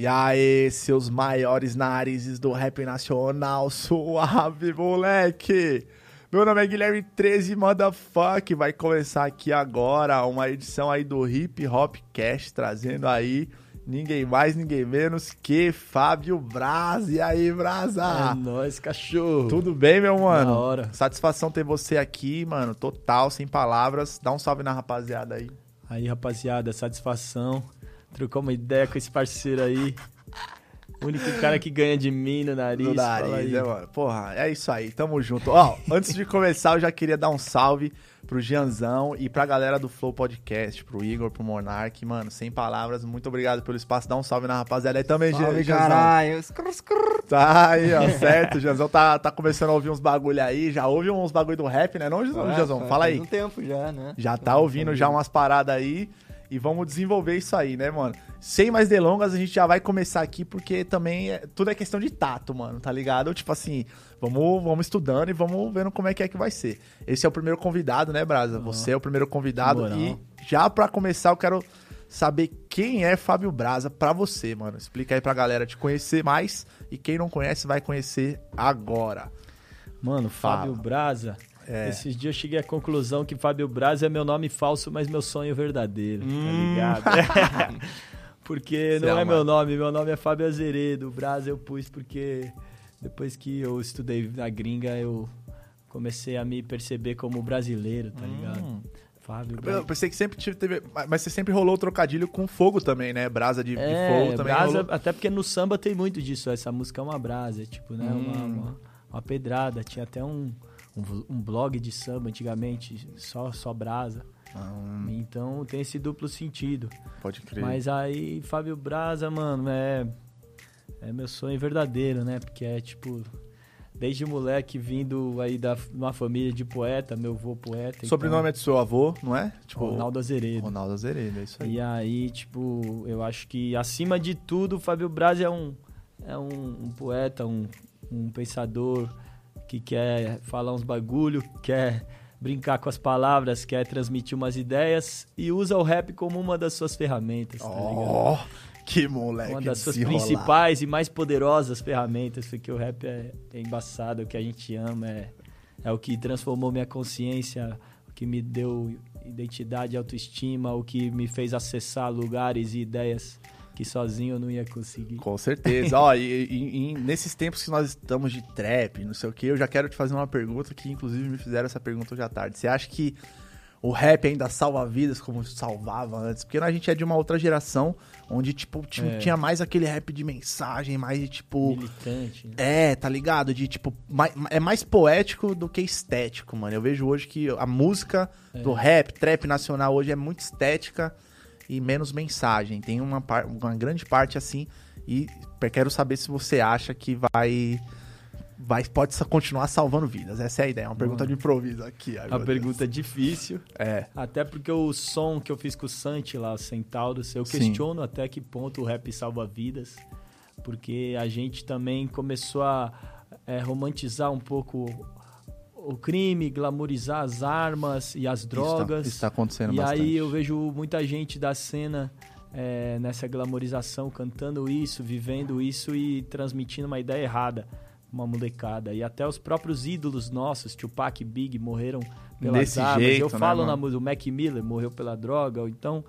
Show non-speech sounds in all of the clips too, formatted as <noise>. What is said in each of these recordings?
E aí, seus maiores narizes do rap nacional, suave, moleque! Meu nome é Guilherme 13 Motherfuck, vai começar aqui agora uma edição aí do Hip Hop Cast, trazendo aí ninguém mais, ninguém menos que Fábio Braz. E aí, Brasa? É nóis, cachorro. Tudo bem, meu mano? Da hora. Satisfação ter você aqui, mano, total, sem palavras. Dá um salve na rapaziada aí. Aí, rapaziada, satisfação. Trocou uma ideia com esse parceiro aí. O único cara que ganha de mim no nariz. No fala nariz, aí. né, mano? Porra, é isso aí, tamo junto. Ó, antes de começar, eu já queria dar um salve pro Gianzão e pra galera do Flow Podcast, pro Igor, pro Monark, mano, sem palavras, muito obrigado pelo espaço, dá um salve na rapaziada aí também, Salve, Gianzão. caralho. Tá aí, ó, certo, o Gianzão tá, tá começando a ouvir uns bagulho aí, já ouve uns bagulho do rap, né não, Gianzão? Ah, Gianzão? Fala aí. um tempo já, né? Já tá ouvindo já umas paradas aí e vamos desenvolver isso aí, né, mano? Sem mais delongas, a gente já vai começar aqui porque também é- tudo é questão de tato, mano, tá ligado? Tipo assim, vamos, vamos estudando e vamos vendo como é que é que vai ser. Esse é o primeiro convidado, né, Brasa? Você é o primeiro convidado Moral. e já pra começar eu quero saber quem é Fábio Brasa pra você, mano. Explica aí pra galera te conhecer mais e quem não conhece vai conhecer agora. Mano, Fábio Fala. Braza. É. Esses dias eu cheguei à conclusão que Fábio Braza é meu nome falso, mas meu sonho verdadeiro, Hum. tá ligado? <laughs> <laughs> porque Cê não é é uma- meu nome, meu nome é Fábio Azeredo. Braza eu pus porque depois que eu estudei na gringa, eu comecei a me perceber como brasileiro, tá ligado? Hum. Fábio Eu pensei que sempre tive- teve. Mas você sempre rolou o trocadilho com fogo também, né? Brasa de, de É, fogo também. brasa, rolou. até porque no samba tem muito disso. Essa música é uma brasa, tipo, né? Uma, Hum. uma, uma pedrada. Tinha até um, um, um blog de samba antigamente, só, só brasa. Ah, Então tem esse duplo sentido. pode crer. Mas aí, Fábio Braza, mano, é, é meu sonho verdadeiro, né? Porque é tipo. Desde moleque vindo aí da uma família de poeta, meu avô poeta. Sobrenome é do seu avô, não é? Tipo, então, Ronaldo Azeredo. Ronaldo Azeredo, é isso aí. E aí, tipo, eu acho que acima de tudo, o Fábio Braz é um, é um, um poeta, um, um pensador que quer falar uns bagulho, quer brincar com as palavras, quer transmitir umas ideias e usa o rap como uma das suas ferramentas, tá ligado? Ó, que moleque. Uma das suas principais e mais poderosas ferramentas, porque o rap é, é embaçado, o que a gente ama, é, é o que transformou minha consciência, o que me deu identidade, autoestima, o que me fez acessar lugares e ideias que sozinho eu não ia conseguir. Com certeza. Ó, e, e- e nesses tempos que nós estamos de trap, não sei o que, eu já quero te fazer uma pergunta que, inclusive, me fizeram essa pergunta hoje à tarde. Você acha que o rap ainda salva vidas como salvava antes? Porque a gente é de uma outra geração onde, tipo, tinha, É. tinha mais aquele rap de mensagem, mais de, tipo. Militante, né? É, tá ligado? De tipo, mai- é mais poético do que estético, mano. Eu vejo hoje que a música do rap, trap nacional hoje é muito estética e menos mensagem. Tem uma, uma grande parte assim. E quero saber se você acha que vai. vai pode continuar salvando vidas. Essa é a ideia. É uma pergunta de improviso aqui. ai, Uma meu pergunta difícil. Deus. É. Até porque o som que eu fiz com o Santi lá, o Centauros, eu Sim. questiono até que ponto o rap salva vidas. Porque a gente também começou a é, romantizar um pouco o crime, glamorizar as armas e as drogas. Isso tá, isso tá acontecendo e bastante. aí eu vejo muita gente da cena é, nessa glamorização, cantando isso, vivendo isso e transmitindo uma ideia errada, uma molecada. E até os próprios ídolos nossos, Tupac e Big, morreram pelas Desse armas. jeito, eu né, falo na mano? música, o Mac Miller morreu pela droga. Então,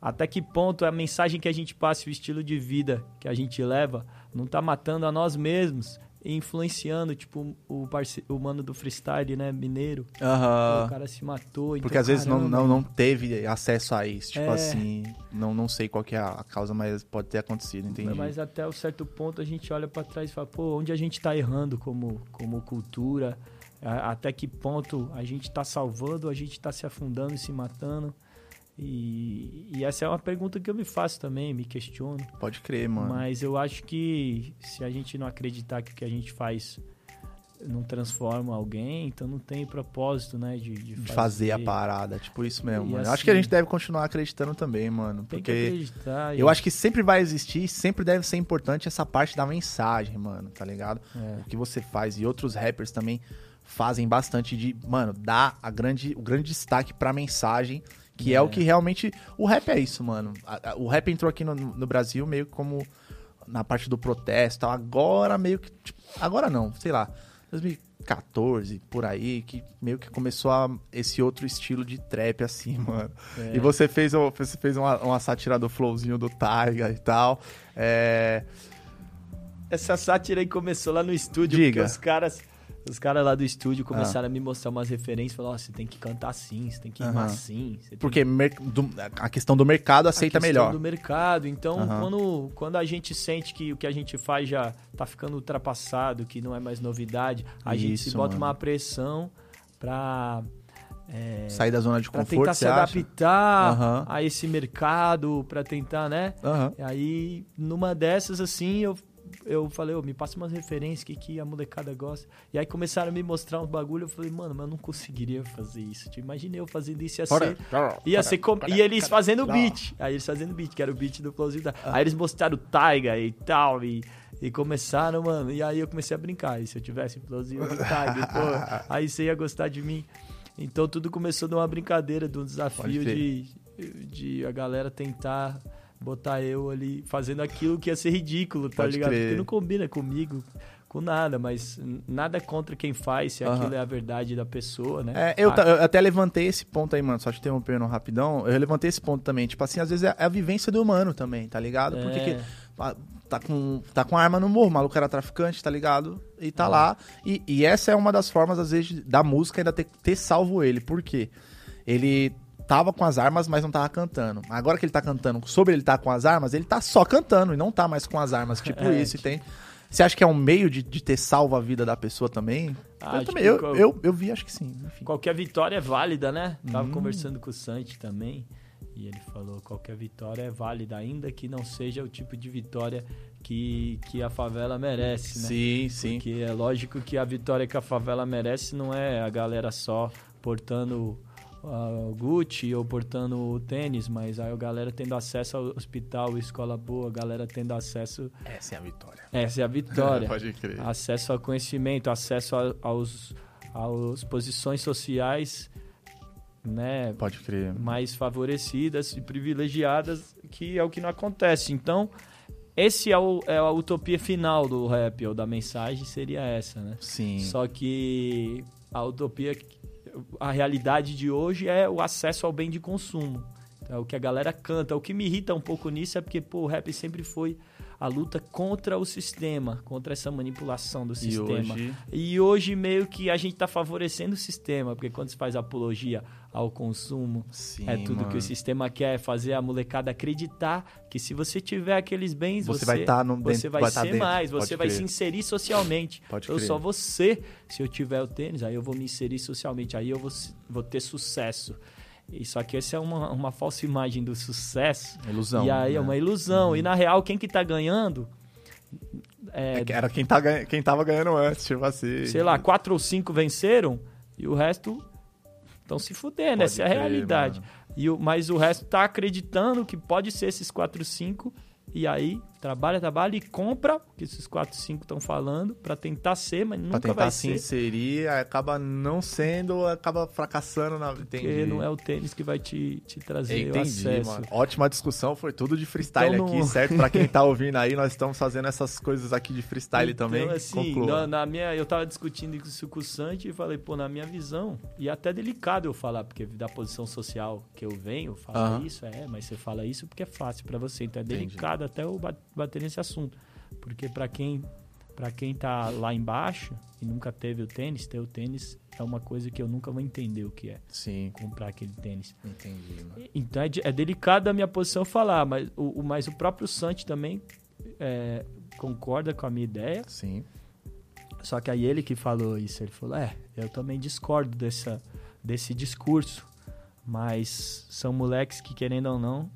até que ponto a mensagem que a gente passa, o estilo de vida que a gente leva, não tá matando a nós mesmos e influenciando, tipo, o, parce... o mano do freestyle, né, mineiro. Aham. O cara se matou. Porque então, às vezes não, caramba, não, não teve acesso a isso. Tipo É. assim, não, não sei qual que é a causa, mas pode ter acontecido, entendi. Mas até um certo ponto a gente olha pra trás e fala, pô, onde a gente tá errando como, como cultura? Até que ponto a gente tá salvando, a gente tá se afundando e se matando? E, e essa é uma pergunta que eu me faço também, me questiono. Pode crer, mano. Mas eu acho que se a gente não acreditar que o que a gente faz não transforma alguém, então não tem propósito, né? De, de De fazer a parada, tipo isso mesmo, E mano. Eu acho assim- que a gente deve continuar acreditando também, mano. Porque acreditar. eu acho que sempre vai existir, sempre deve ser importante essa parte da mensagem, mano, tá ligado? É. O que você faz. E outros rappers também fazem bastante de, mano, dar a grande, o grande destaque pra mensagem, que é, É. o que realmente. O rap é isso, mano. O rap entrou aqui no, no Brasil meio como na parte do protesto. tal. Agora meio que. tipo, agora não, sei lá. 2014, por aí, que meio que começou a, esse outro estilo de trap, assim, <laughs> mano. É. E você fez, você fez uma, uma sátira do flowzinho do Taiga e tal. É. Essa sátira aí começou lá no estúdio, Diga. porque os caras, os caras lá do estúdio começaram a me mostrar umas referências, falaram, ó, você tem que cantar assim, você tem que rimar Aham. assim, Porque do- a questão do mercado aceita a questão melhor. do mercado. Então, quando, quando a gente sente que o que a gente faz já tá ficando ultrapassado, que não é mais novidade, a gente se Isso, bota mano. uma pressão pra. é, Sair da zona de pra conforto, tentar se adaptar Aham. a esse mercado, pra tentar, né? E aí, numa dessas, assim, eu, eu falei, ô, me passa umas referências que, que a molecada gosta. E aí começaram a me mostrar uns bagulho, eu falei, mano, mas eu não conseguiria fazer isso. Tipo, imaginei eu fazendo isso, ia ser... Ia ser com... E eles fazendo o beat. Aí eles fazendo o beat, que era o beat do Plausible. Aí eles mostraram o Taiga e tal, e, e começaram, mano. E aí eu comecei a brincar. E se eu tivesse Plausible e Taiga, pô, <laughs> aí você ia gostar de mim. Então tudo começou de uma brincadeira, de um desafio de, de a galera tentar botar eu ali fazendo aquilo que ia ser ridículo, tá Pode ligado? crer. Porque não combina comigo. Com nada, mas nada contra quem faz, se Aham. aquilo é a verdade da pessoa, né? É, eu, Ah, eu até levantei esse ponto aí, mano, só te interrompendo rapidão. Eu levantei esse ponto também. Tipo assim, às vezes é a vivência do humano também, tá ligado? Porque É. que- ah, tá, com, tá com arma no morro, o maluco era traficante, tá ligado? E É. tá lá. E, e essa é uma das formas, às vezes, da música ainda ter, ter salvo ele. Por quê? Ele tava com as armas, mas não tava cantando. Agora que ele tá cantando sobre ele tá com as armas, ele tá só cantando e não tá mais com as armas. Tipo É, isso, tipo- tem. Você acha que é um meio de, de ter salvo a vida da pessoa também? Ah, eu, também eu, qual- eu, eu vi, acho que sim. Enfim. Qualquer vitória é válida, né? Hum. Tava conversando com o Santi também. E ele falou: qualquer vitória é válida, ainda que não seja o tipo de vitória que, que a favela merece, né? Sim, sim. Porque é lógico que a vitória que a favela merece não é a galera só portando o Gucci ou portando o tênis, mas aí a galera tendo acesso ao hospital, escola boa, a galera tendo acesso. Essa é a vitória. Essa é a <laughs> vitória. Pode crer. acesso ao conhecimento, acesso a- aos, aos posições sociais, né, Pode crer. mais favorecidas e privilegiadas, que é o que não acontece. Então, esse é, o- é a utopia final do rap, ou da mensagem, seria essa, né? Sim. Só que a utopia, a realidade de hoje é o acesso ao bem de consumo. É o que a galera canta. O que me irrita um pouco nisso é porque, pô, o rap sempre foi a luta contra o sistema, contra essa manipulação do E sistema. hoje. E hoje meio que a gente tá favorecendo o sistema, porque quando se faz apologia ao consumo, Sim, é tudo que mano. o sistema quer, é fazer a molecada acreditar que se você tiver aqueles bens, Você você, vai tá no- você dentro- vai vai tá ser dentro, mais, pode você vai crer. se inserir socialmente. Pode eu crer. só ser, se eu tiver o tênis, aí eu vou me inserir socialmente, aí eu vou, vou ter sucesso. E só que essa é uma, uma falsa imagem do sucesso. Ilusão. e aí é né? uma ilusão. E na real, quem que tá ganhando? É, É que Era quem, tá quem tava ganhando antes, tipo assim. sei lá, quatro ou cinco venceram e o resto estão se fudendo. Pode essa é a realidade. mano. E o, mas o resto tá acreditando que pode ser esses quatro, cinco. E aí, trabalha, trabalha e compra o que esses quatro, cinco estão falando pra tentar ser, mas Pra nunca tentar vai se ser. inserir, aí acaba não sendo, acaba fracassando na. Porque Entendi. não é o tênis que vai te, te trazer o Entendi, acesso. mano. Ótima discussão, foi tudo de freestyle Então, aqui, não- certo? Pra quem tá <laughs> ouvindo aí, nós estamos fazendo essas coisas aqui de freestyle Então, também. assim, na, na minha, eu tava discutindo isso com o Santi e falei, pô, na minha visão, e até delicado eu falar, porque da posição social que eu venho, falar Aham. isso, é, mas você fala isso porque é fácil pra você, então é Entendi. delicado até ba- bater nesse assunto. Porque pra quem, pra quem tá lá embaixo e nunca teve o tênis, ter o tênis é uma coisa que eu nunca vou entender o que é, Sim, comprar aquele tênis. entendi, mano. Então é, é delicado a minha posição falar, mas o, o- mas o próprio Santi também é, concorda com a minha ideia. Sim. Só que aí ele que falou isso, ele falou, é, eu também discordo dessa, desse discurso, mas são moleques que, querendo ou não,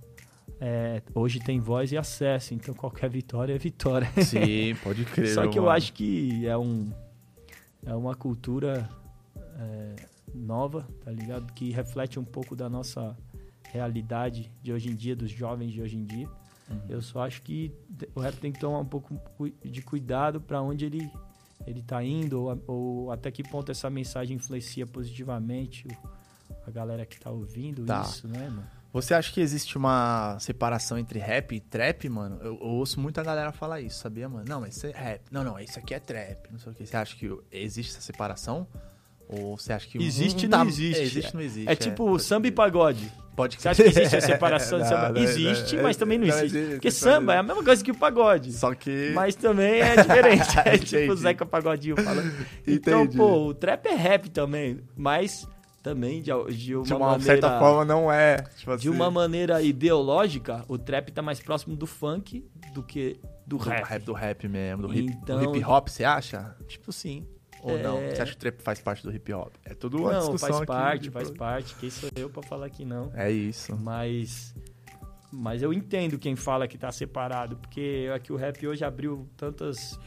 é, hoje tem voz e acesso, então qualquer vitória é vitória. <laughs> Sim, pode <laughs> crer. Só que eu mano. acho que é um é uma cultura é, nova, tá ligado? Que reflete um pouco da nossa realidade de hoje em dia, dos jovens de hoje em dia. Uhum. Eu só acho que o rap tem que tomar um pouco de cuidado para onde ele ele tá indo ou, ou até que ponto essa mensagem influencia positivamente a galera que tá ouvindo Tá. isso, né, mano? Você acha que existe uma separação entre rap e trap, mano? Eu, eu ouço muita galera falar isso, sabia, mano? Não, mas isso é rap. Não, não, isso aqui é trap. Não sei o que. Você acha que existe essa separação? Ou você acha que. um Existe e tá- não existe. É, existe não existe. É tipo samba e pagode. Pode Você acha que existe a separação de <laughs> Não, samba? não, existe, não, mas também não não existe. existe, Porque não samba é a mesma coisa que o pagode. Só que. Mas também é diferente. <laughs> É tipo o Zeca Pagodinho falando. Então, Entendi. pô, o trap é rap também. Mas também de, de uma, de uma maneira. certa forma não é. Tipo De assim, uma maneira ideológica, o trap tá mais próximo do funk do que do, do rap. rap. Do rap mesmo. Do, hip, Então- do hip hop, você acha? Tipo sim. Ou É. não? Você acha que o trap faz parte do hip hop? É tudo uma Não, discussão faz aqui. parte, de- faz parte. Quem sou eu pra falar que não? É isso. Mas. Mas eu entendo quem fala que tá separado, porque é que o rap hoje abriu tantas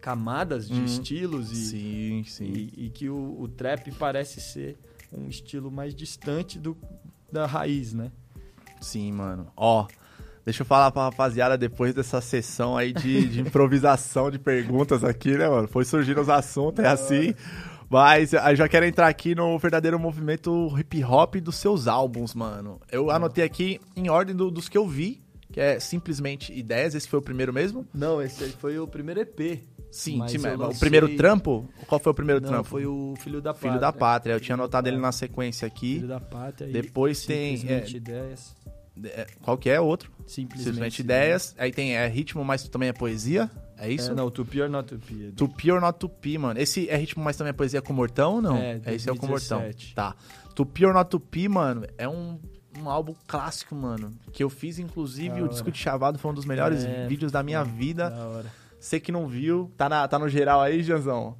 camadas de Uhum. estilos e, Sim, sim. e, e que o, o trap parece ser um estilo mais distante do, da raiz, né? Sim, mano. Ó, deixa eu falar pra rapaziada depois dessa sessão aí de, de improvisação de perguntas aqui, né, mano? Foi surgindo os assuntos, é assim. Mas eu já quero entrar aqui no verdadeiro movimento hip hop dos seus álbuns, mano. Eu anotei aqui em ordem do- dos que eu vi, que é simplesmente Ideias. Esse foi o primeiro mesmo? Não, esse aí foi o primeiro EP. Sim, Mas sim, mas o lancei- primeiro trampo? Qual foi o primeiro Não, trampo? foi o Filho da Pátria. Filho da Pátria. Eu tinha Filho anotado ele na sequência aqui. Filho da Pátria. e Depois tem, Simplesmente é, Ideias. É, Qual que é outro? Simplesmente, Simplesmente Ideias. Aí tem é, ritmo, mas também é poesia. É isso? É, não, Tupi or Not Tupi. Tupi or Not Tupi, mano. Esse é ritmo, mas também é poesia com Mortão ou não? É, Esse é o com Mortão. 2017. Tá. Tupi or Not Tupi, mano, é um, um álbum clássico, mano. Que eu fiz, inclusive, Da o hora. Disco de Chavado foi um dos melhores É, vídeos da minha vida. Da hora. Você que não viu, tá, na, tá no geral aí, Janzão?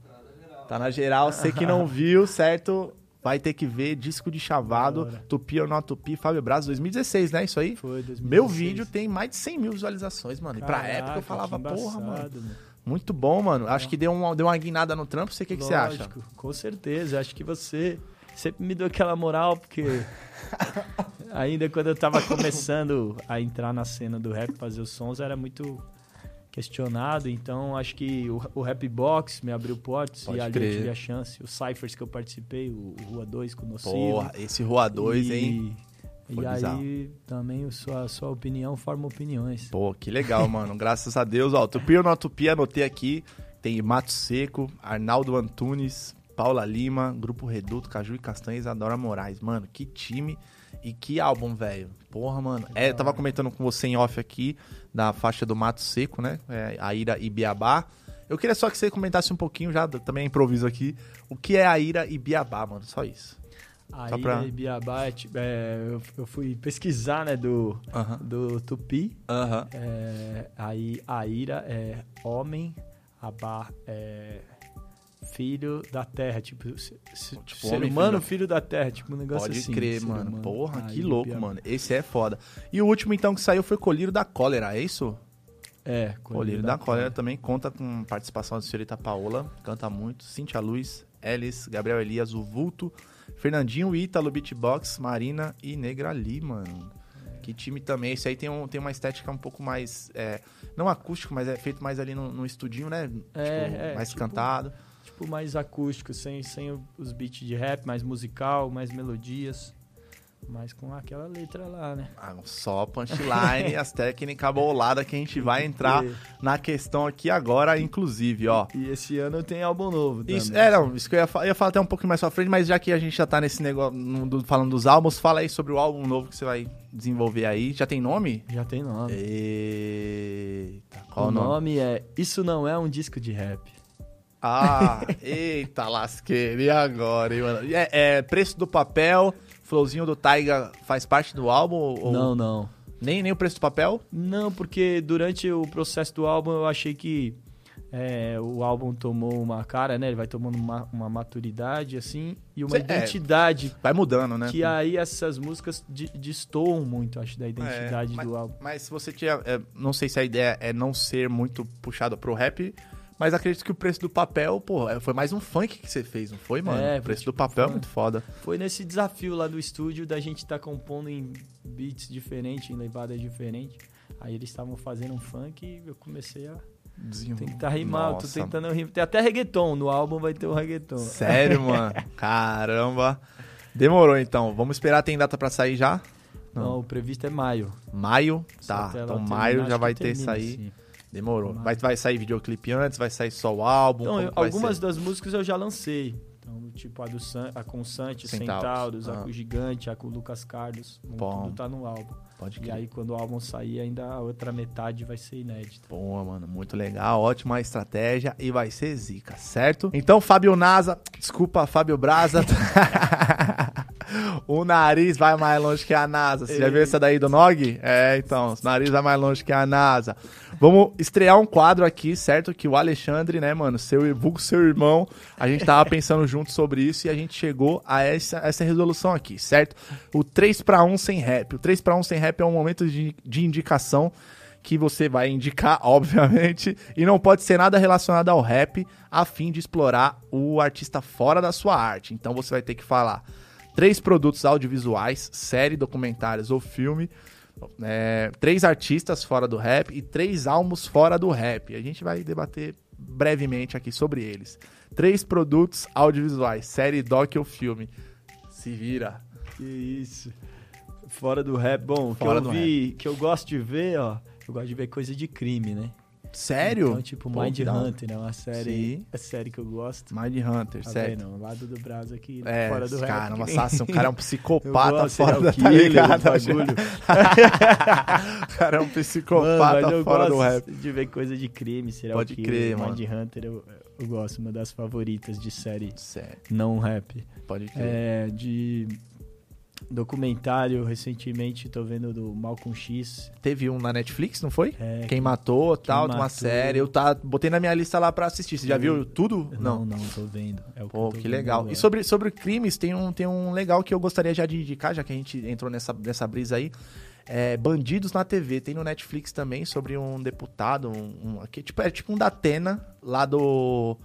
Tá na geral. Você que não <laughs> viu, certo? Vai ter que ver Disco de Chavado. Tupi or Not Tupi, Fábio Braz, 2016, né? Isso aí? Foi 2016. Meu vídeo tem mais de 100 mil visualizações, mano. E pra Caraca, época eu falava, porra, mano. embaçado, Muito bom, mano. Acho que deu uma, deu uma guinada no trampo. Você o que, que você acha? Com certeza. Acho que você sempre me deu aquela moral, porque <laughs> ainda quando eu tava começando a entrar na cena do rap, fazer os sons, era muito questionado. Então acho que o, o Rap Box me abriu portas Pode e ali crer. eu tive a chance. Os Cyphers que eu participei, o, o Rua 2 com o Nocivo. Porra, esse Rua 2, e, hein? E Foi aí bizarro. também a sua, a sua opinião forma opiniões. Pô, que legal, mano. Graças a Deus. Ó, Tupi ou não Tupi, anotei aqui. Tem Mato Seco, Arnaldo Antunes, Paula Lima, Grupo Reduto, Caju e Castanha e Isadora Moraes. Mano, que time e que álbum, velho. Porra, mano. É, eu tava comentando com você em off aqui, da faixa do Mato Seco, né? É, a Ira e Biabá. Eu queria só que você comentasse um pouquinho, já também improviso aqui, o que é a Ira e Biabá, mano. Só isso. Aí Só pra- Biabá, é, tipo, é, eu, fui pesquisar, né, do, Aham. do Tupi. Aham. É, aí a Ira é homem, Abá é filho da terra, tipo, Tipo, ser humano, filho filho da terra, tipo um negócio Pode assim. crer, ser mano. humano. Porra, Aí que louco, Biabá. mano. Esse é foda. E o último, então, que saiu foi Colírio da Cólera, é isso? É, Colírio da Cólera também conta com participação da senhorita Paola, canta muito. Cintia Luz, Elis, Gabriel Elias, o Vulto, Fernandinho, Ítalo, Beatbox, Marina e Negrali, mano. Que time também. Esse aí tem, um, tem uma estética um pouco mais. é, não acústico, mas é feito mais ali no, no estudinho, né? É, tipo, é, mais tipo- cantado. Tipo, mais acústico, sem, sem o- os beats de rap, mais musical, mais melodias. Mas com aquela letra lá, né? Ah, só punchline, <laughs> as técnicas boladas que a gente vai entrar E- na questão aqui agora, inclusive, ó. E esse ano tem álbum novo também. Isso, é, não, isso que eu ia, fa- eu ia falar até um pouquinho mais pra frente, mas já que a gente já tá nesse negócio, do- falando dos álbuns, fala aí sobre o álbum novo que você vai desenvolver aí. Já tem nome? Já tem nome. Eita, qual o o nome? nome é Isso Não É Um Disco de Rap. Ah, eita lasqueira, e agora, hein, mano? É, é, preço do papel, flowzinho do Taiga faz parte do álbum? Ou Não, não. Nem, nem o preço do papel? Não, porque durante o processo do álbum eu achei que é, o álbum tomou uma cara, né? Ele vai tomando uma, uma maturidade, assim, e uma Cê- é. identidade. Vai mudando, né? Que aí essas músicas destoam muito, acho, da identidade É, mas- do álbum. Mas se você tinha. é, não sei se a ideia é não ser muito puxado pro rap, Mas acredito que o preço do papel, pô, foi mais um funk que você fez, não foi, mano? É, o preço tipo do papel é muito foda. Foi nesse desafio lá do estúdio da gente estar compondo em beats diferentes, em levadas diferentes. Aí eles estavam fazendo um funk e eu comecei a tentar rimar. Eu tô Nossa. tentando rimar. Tem até reggaeton. No álbum vai ter o reggaeton. Sério, mano? <laughs> Caramba. Demorou então. Vamos esperar, tem data pra sair já? Não, o previsto é maio. Maio? Tá, então maio já vai ter aí. sim. Demorou. Vai, vai sair videoclipe antes, vai sair só o álbum? Então, eu- algumas ser? das músicas eu já lancei. Então, tipo, a, do San, a com Sante, Centauros. Centauros, a Ah. com o Gigante, a com o Lucas Carlos. Bom. Tudo tá no álbum. Pode E crer. aí, quando o álbum sair, ainda a outra metade vai ser inédita. Boa, mano. Muito legal. Ótima estratégia e vai ser zica, certo? Então, Fábio Naza, desculpa, Fábio Braza. <laughs> <laughs> o nariz vai mais longe que a NASA. Você já viu essa daí do Nog? É, então, o nariz vai mais longe que a NASA. Vamos estrear um quadro aqui, certo? Que o Alexandre, né, mano, seu vulgo seu irmão, a gente tava <laughs> pensando junto sobre isso e a gente chegou a essa, essa resolução aqui, certo? O 3 para 1 sem rap. O 3 para 1 sem rap é um momento de, de indicação que você vai indicar, <laughs> obviamente, e não pode ser nada relacionado ao rap, a fim de explorar o artista fora da sua arte. Então você vai ter que falar três produtos audiovisuais, série, documentários ou filme, é, três artistas fora do rap e três álbuns fora do rap. A gente vai debater brevemente aqui sobre eles. Três produtos audiovisuais, série, doc ou filme. Se vira. Que isso. Fora do rap. Bom, o que eu vi, que eu gosto de ver, ó. Eu gosto de ver coisa de crime, né? Sério? Então, tipo, Pô, Mind. Hunter, né? Uma série, Sim. é série que eu gosto. Mind Hunter, Tá certo. vendo? O lado do Brasil aqui, É, fora do rap. caramba, que- Sassi, um <laughs> cara é um psicopata gosto, fora serial da tá ligado? bagulho. o cara é um Mano, psicopata eu fora do rap. de ver coisa de crime, serial Pode killer, crer, Mind Hunter, eu, eu gosto, uma das favoritas de série Sério, não rap. pode crer. É, de documentário, recentemente tô vendo do Malcolm X. Teve um na Netflix, não foi? É, Quem matou, tal, de uma Matou. série. Eu tá, botei na minha lista lá pra assistir. Você já viu tudo? Não, não, tô vendo. É o que, Pô, que vendo legal. E sobre, sobre crimes, tem um, tem um legal que eu gostaria já de indicar, já que a gente entrou nessa, nessa brisa aí. É, Bandidos na TV. Tem no Netflix também sobre um deputado, um, um- que, tipo, é tipo um da Atena, lá do,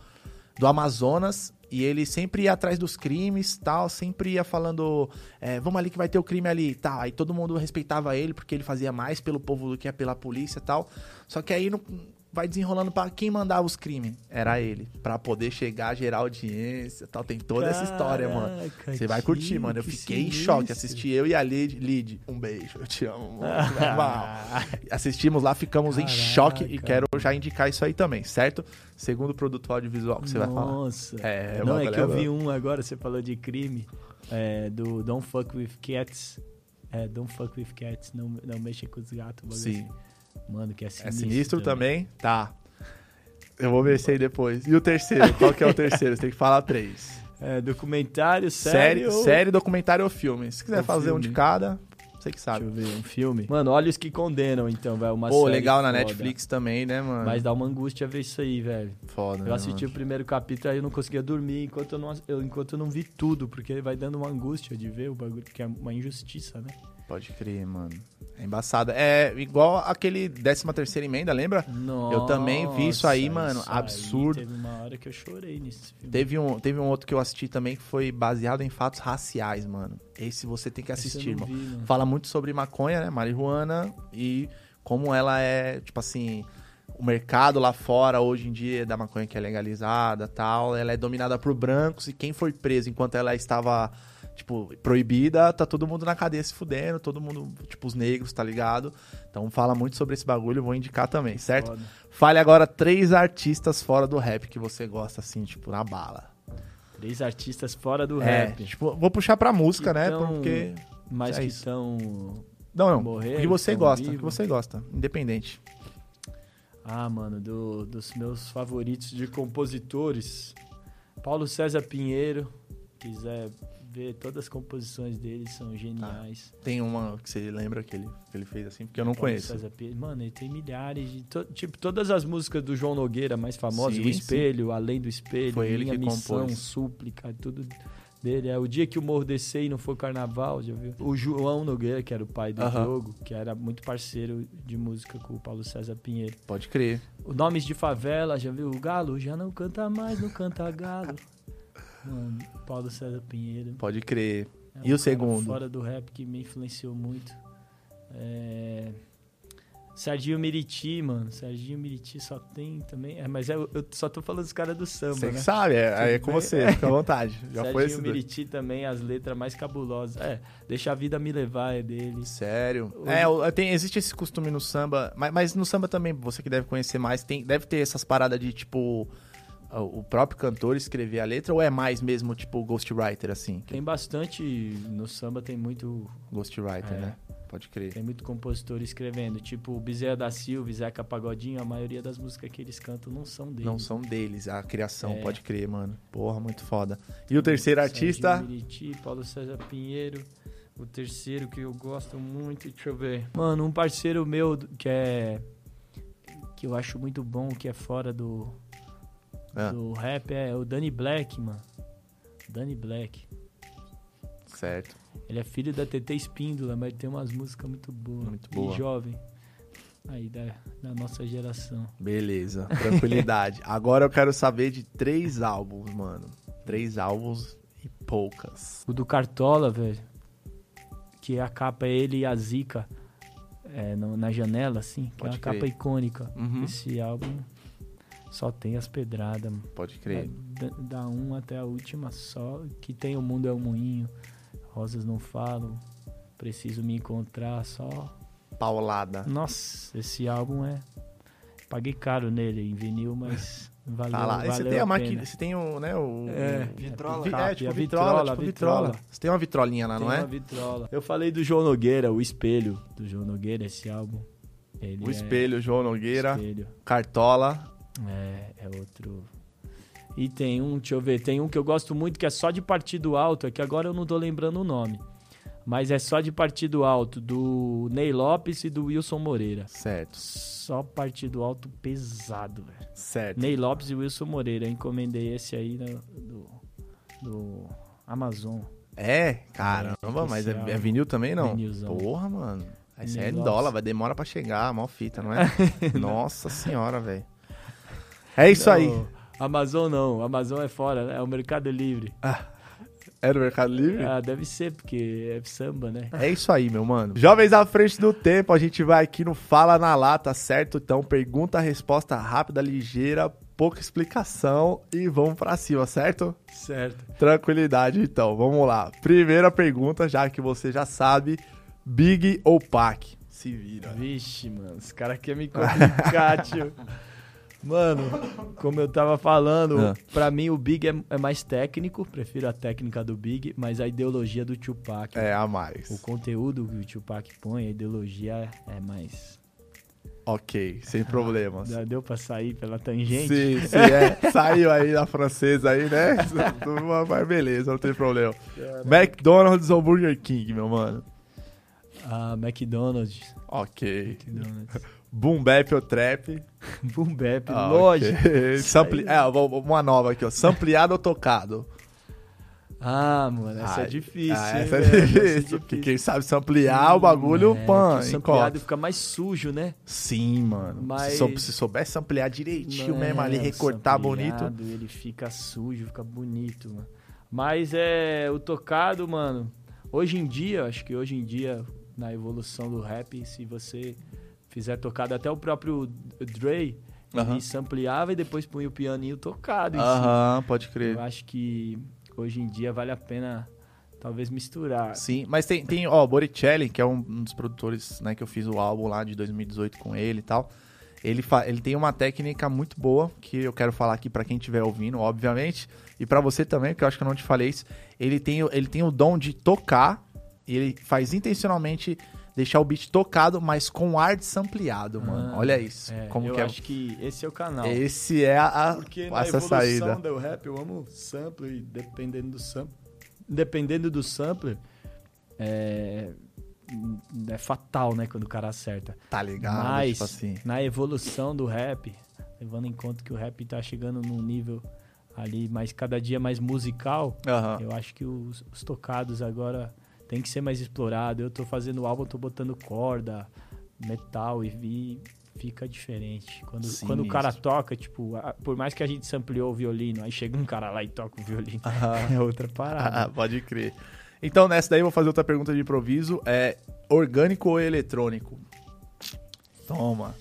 do Amazonas. E ele sempre ia atrás dos crimes tal, sempre ia falando, é, vamos ali que vai ter o crime ali tal. Aí todo mundo respeitava ele porque ele fazia mais pelo povo do que pela polícia tal. Só que aí não, vai desenrolando pra quem mandava os crimes. Era ele. Pra poder chegar, gerar audiência tal. Tem toda essa história, mano. Você vai curtir, mano. Eu que fiquei em sinistro. choque. Assisti eu e a Lid. Lid, um beijo. Eu te amo, mano. <laughs> Assistimos lá, ficamos em Caraca, choque e quero já indicar isso aí também, certo? Segundo produto audiovisual que você vai falar. Nossa. É, não, é que eu vi um agora, você falou de crime, é, do Don't Fuck With Cats. É, Don't Fuck With Cats, não, não mexa com os gatos. Sim. assim. Mano, que é É sinistro. sinistro também? Tá. Eu vou ver esse aí depois. E o terceiro? Qual que é o terceiro? Você tem que falar três. É, documentário, Série, série, ou- série, documentário ou filme. Se quiser Ou fazer um filme. de cada, você que sabe. Deixa eu ver, um filme. Mano, Olhos que Condenam, então, velho. Uma Pô, série legal na foda. Netflix também, né, mano? Mas dá uma angústia ver isso aí, velho. Foda, Eu né, assisti o mano? primeiro capítulo aí eu não conseguia dormir enquanto eu não, eu, enquanto eu não vi tudo, porque vai dando uma angústia de ver o bagulho, que é uma injustiça, né? Pode crer, mano. É embaçado. É igual aquele 13 terceira emenda, lembra? Nossa, Eu também vi isso aí, mano, isso aí absurdo. teve uma hora que eu chorei nesse filme. Teve um, teve um outro que eu assisti também que foi baseado em fatos raciais, mano. Esse você tem que assistir, irmão. vi, mano. Fala muito sobre maconha, né? Marihuana e como ela é, tipo assim, o mercado lá fora hoje em dia da maconha que é legalizada tal, ela é dominada por brancos e quem foi preso enquanto ela estava, tipo, proibida, tá todo mundo na cadeia se fudendo, todo mundo, tipo, os negros, tá ligado? Então fala muito sobre esse bagulho, vou indicar também, certo? Foda. Fale agora três artistas fora do rap que você gosta, assim, tipo, na bala. Três artistas fora do É, rap. tipo, vou puxar pra música, né? Então, Porque. Mas é que estão. Não, não. morreram, que você gosta, o que você gosta. Independente. Ah, mano, do- dos meus favoritos de compositores. Paulo César Pinheiro. Quiser ver todas as composições dele, são geniais. Tem uma que você lembra que ele, que ele fez assim, porque eu não conheço. Mano, ele tem milhares de. to- tipo, todas as músicas do João Nogueira mais famosas, Sim, O Espelho, Além do Espelho, Foi ele Minha que Missão, compôs. Súplica, tudo dele. É o dia que o Morro descer e não for carnaval, já viu? O João Nogueira, que era o pai do jogo, que era muito parceiro de música com o Paulo César Pinheiro. Pode crer. O Nomes de Favela, já viu? O Galo já não canta mais, não canta galo. Mano, Paulo César Pinheiro. Pode crer. É E o um segundo? Fora do rap que me influenciou muito. É... Serginho Miriti, mano. Serginho Miriti só tem também. É, mas é, eu só tô falando dos caras do samba, Você né? sabe, é, aí é com você, fica à vontade. Já Serginho foi esse. Miriti também, as letras mais cabulosas. É, Deixa a Vida Me Levar é dele. Sério? O- É, tem, existe esse costume no samba, mas, mas no samba também, você que deve conhecer mais, tem, deve ter essas paradas de tipo. O próprio cantor escrever a letra ou é mais mesmo tipo ghostwriter assim? Tem bastante. No samba tem muito. Ghostwriter, É. né? Pode crer. Tem muito compositor escrevendo. Tipo, Bezerra da Silva, Zeca Pagodinho, a maioria das músicas que eles cantam não são dele. Não são deles, a criação, É. pode crer, mano. Porra, muito foda. E o terceiro artista? Miriti, Paulo César Pinheiro. O terceiro que eu gosto muito, deixa eu ver. Mano, um parceiro meu que é. que eu acho muito bom, que é fora do, Ah, do rap, é o Danny Black, mano. Danny Black. certo. Ele é filho da TT Espíndola, mas tem umas músicas muito boas. Muito boa. E jovem. Aí, da, da nossa geração. Beleza, tranquilidade. <laughs> Agora eu quero saber de três álbuns, mano. Três álbuns e poucas. O do Cartola, velho. Que a capa é ele e a Zica é, na janela, assim. Que Pode é uma capa crer. icônica. Uhum. Esse álbum só tem as pedradas, mano. Pode crer. Da, da um até a última só. Que tem O Mundo é um Moinho. Rosas não falam. Preciso me encontrar só. Paulada. Nossa, esse álbum é. Paguei caro nele em vinil, mas <laughs> valeu, Tá lá. Valeu você tem a pena. máquina, você tem o, né, o... É, Vitrola. Vi- Cap, É, tipo a vitrola, vitrola, tipo a vitrola. vitrola. Você tem uma vitrolinha lá, Tem não é? uma vitrola. Eu falei do João Nogueira, o espelho do João Nogueira, esse álbum. Ele O é- espelho, João Nogueira, Espelho. Cartola. É, é outro. E tem um, deixa eu ver, tem um que eu gosto muito que é só de partido alto, é que agora eu não tô lembrando o nome. Mas é só de partido alto, do Ney Lopes e do Wilson Moreira. Certo, Só partido alto pesado, velho. certo. Ney Lopes e Wilson Moreira. Eu encomendei esse aí no- do, do Amazon. É? Caramba, É, mas é, é vinil também, não? Vinilzão. Porra, mano. Aí você é em dólar, vai demora pra chegar, mó fita, não é? <laughs> Nossa senhora, velho. É isso aí. Não, Amazon não, Amazon é fora, né? É o Mercado Livre. É do Mercado Livre? Ah, deve ser, porque é samba, né? É isso aí, meu mano. Jovens à frente do tempo, a gente vai aqui no Fala na Lata, certo? Então, pergunta, resposta rápida, ligeira, pouca explicação e vamos pra cima, certo? Certo. Tranquilidade, então. Vamos lá. Primeira pergunta, já que você já sabe, Big ou Pac? Se vira. Vixe, mano, esse cara quer me complicar, tio. <laughs> Mano, como eu tava falando, Ah. pra mim o Big é, é mais técnico, prefiro a técnica do Big, mas a ideologia do Tupac. É, a mais. O conteúdo que o Tupac põe, a ideologia é mais. Ok, sem problemas. Já <laughs> deu pra sair pela tangente? Sim, sim, é. Saiu aí da francesa aí, né? <laughs> Mas beleza, não tem problema. McDonald's ou Burger King, meu mano? Ah, McDonald's. Ok. McDonald's. Boom Bap ou Trap? <laughs> Boom Bap, Ah, lógico. ok. <laughs> Isso Sampli... É, uma nova aqui, ó. Sampleado ou tocado? Ah, mano, essa Ah, é difícil. Ah, essa é velho? difícil. Porque quem sabe samplear o bagulho, É, pan, sampleado fica mais sujo, né? Sim, mano. Mas- Se, se souber ampliar direitinho Não mesmo ali, é, recortar bonito. Ele fica sujo, fica bonito, mano. Mas é o tocado, mano. Hoje em dia, acho que hoje em dia, na evolução do rap, se você fizer tocado, até o próprio Dre, Aham. ele sampleava e depois punha o pianinho tocado. Aham, pode crer. Eu acho que hoje em dia vale a pena talvez misturar. Sim, mas tem, tem ó, Boricelli, que é um, um dos produtores, né, que eu fiz o álbum lá de 2018 com ele e tal. Ele, fa ele tem uma técnica muito boa, que eu quero falar aqui pra quem estiver ouvindo, obviamente, e pra você também, porque eu acho que eu não te falei isso. Ele tem, o- ele tem o dom de tocar, e ele faz intencionalmente deixar o beat tocado, mas com ar de sampleado, mano. Ah, Olha isso, É, como eu que é. acho que esse é o canal. Esse é a, a Porque na essa evolução saída. do rap eu amo sample e dependendo do sample, dependendo do sampler, é, é fatal, né, quando o cara acerta. Tá ligado? Mas tipo assim. na evolução do rap, levando em conta que o rap tá chegando num nível ali, mas cada dia mais musical, Aham. eu acho que os, os tocados agora tem que ser mais explorado. Eu tô fazendo álbum, tô botando corda, metal e vi, fica diferente. Quando, quando o cara toca, tipo, a- por mais que a gente sampleou o violino, aí chega um cara lá e toca o violino. Aham. <laughs> É outra Ah, parada. pode crer. Então, nessa daí, eu vou fazer outra pergunta de improviso. É orgânico ou eletrônico? Toma.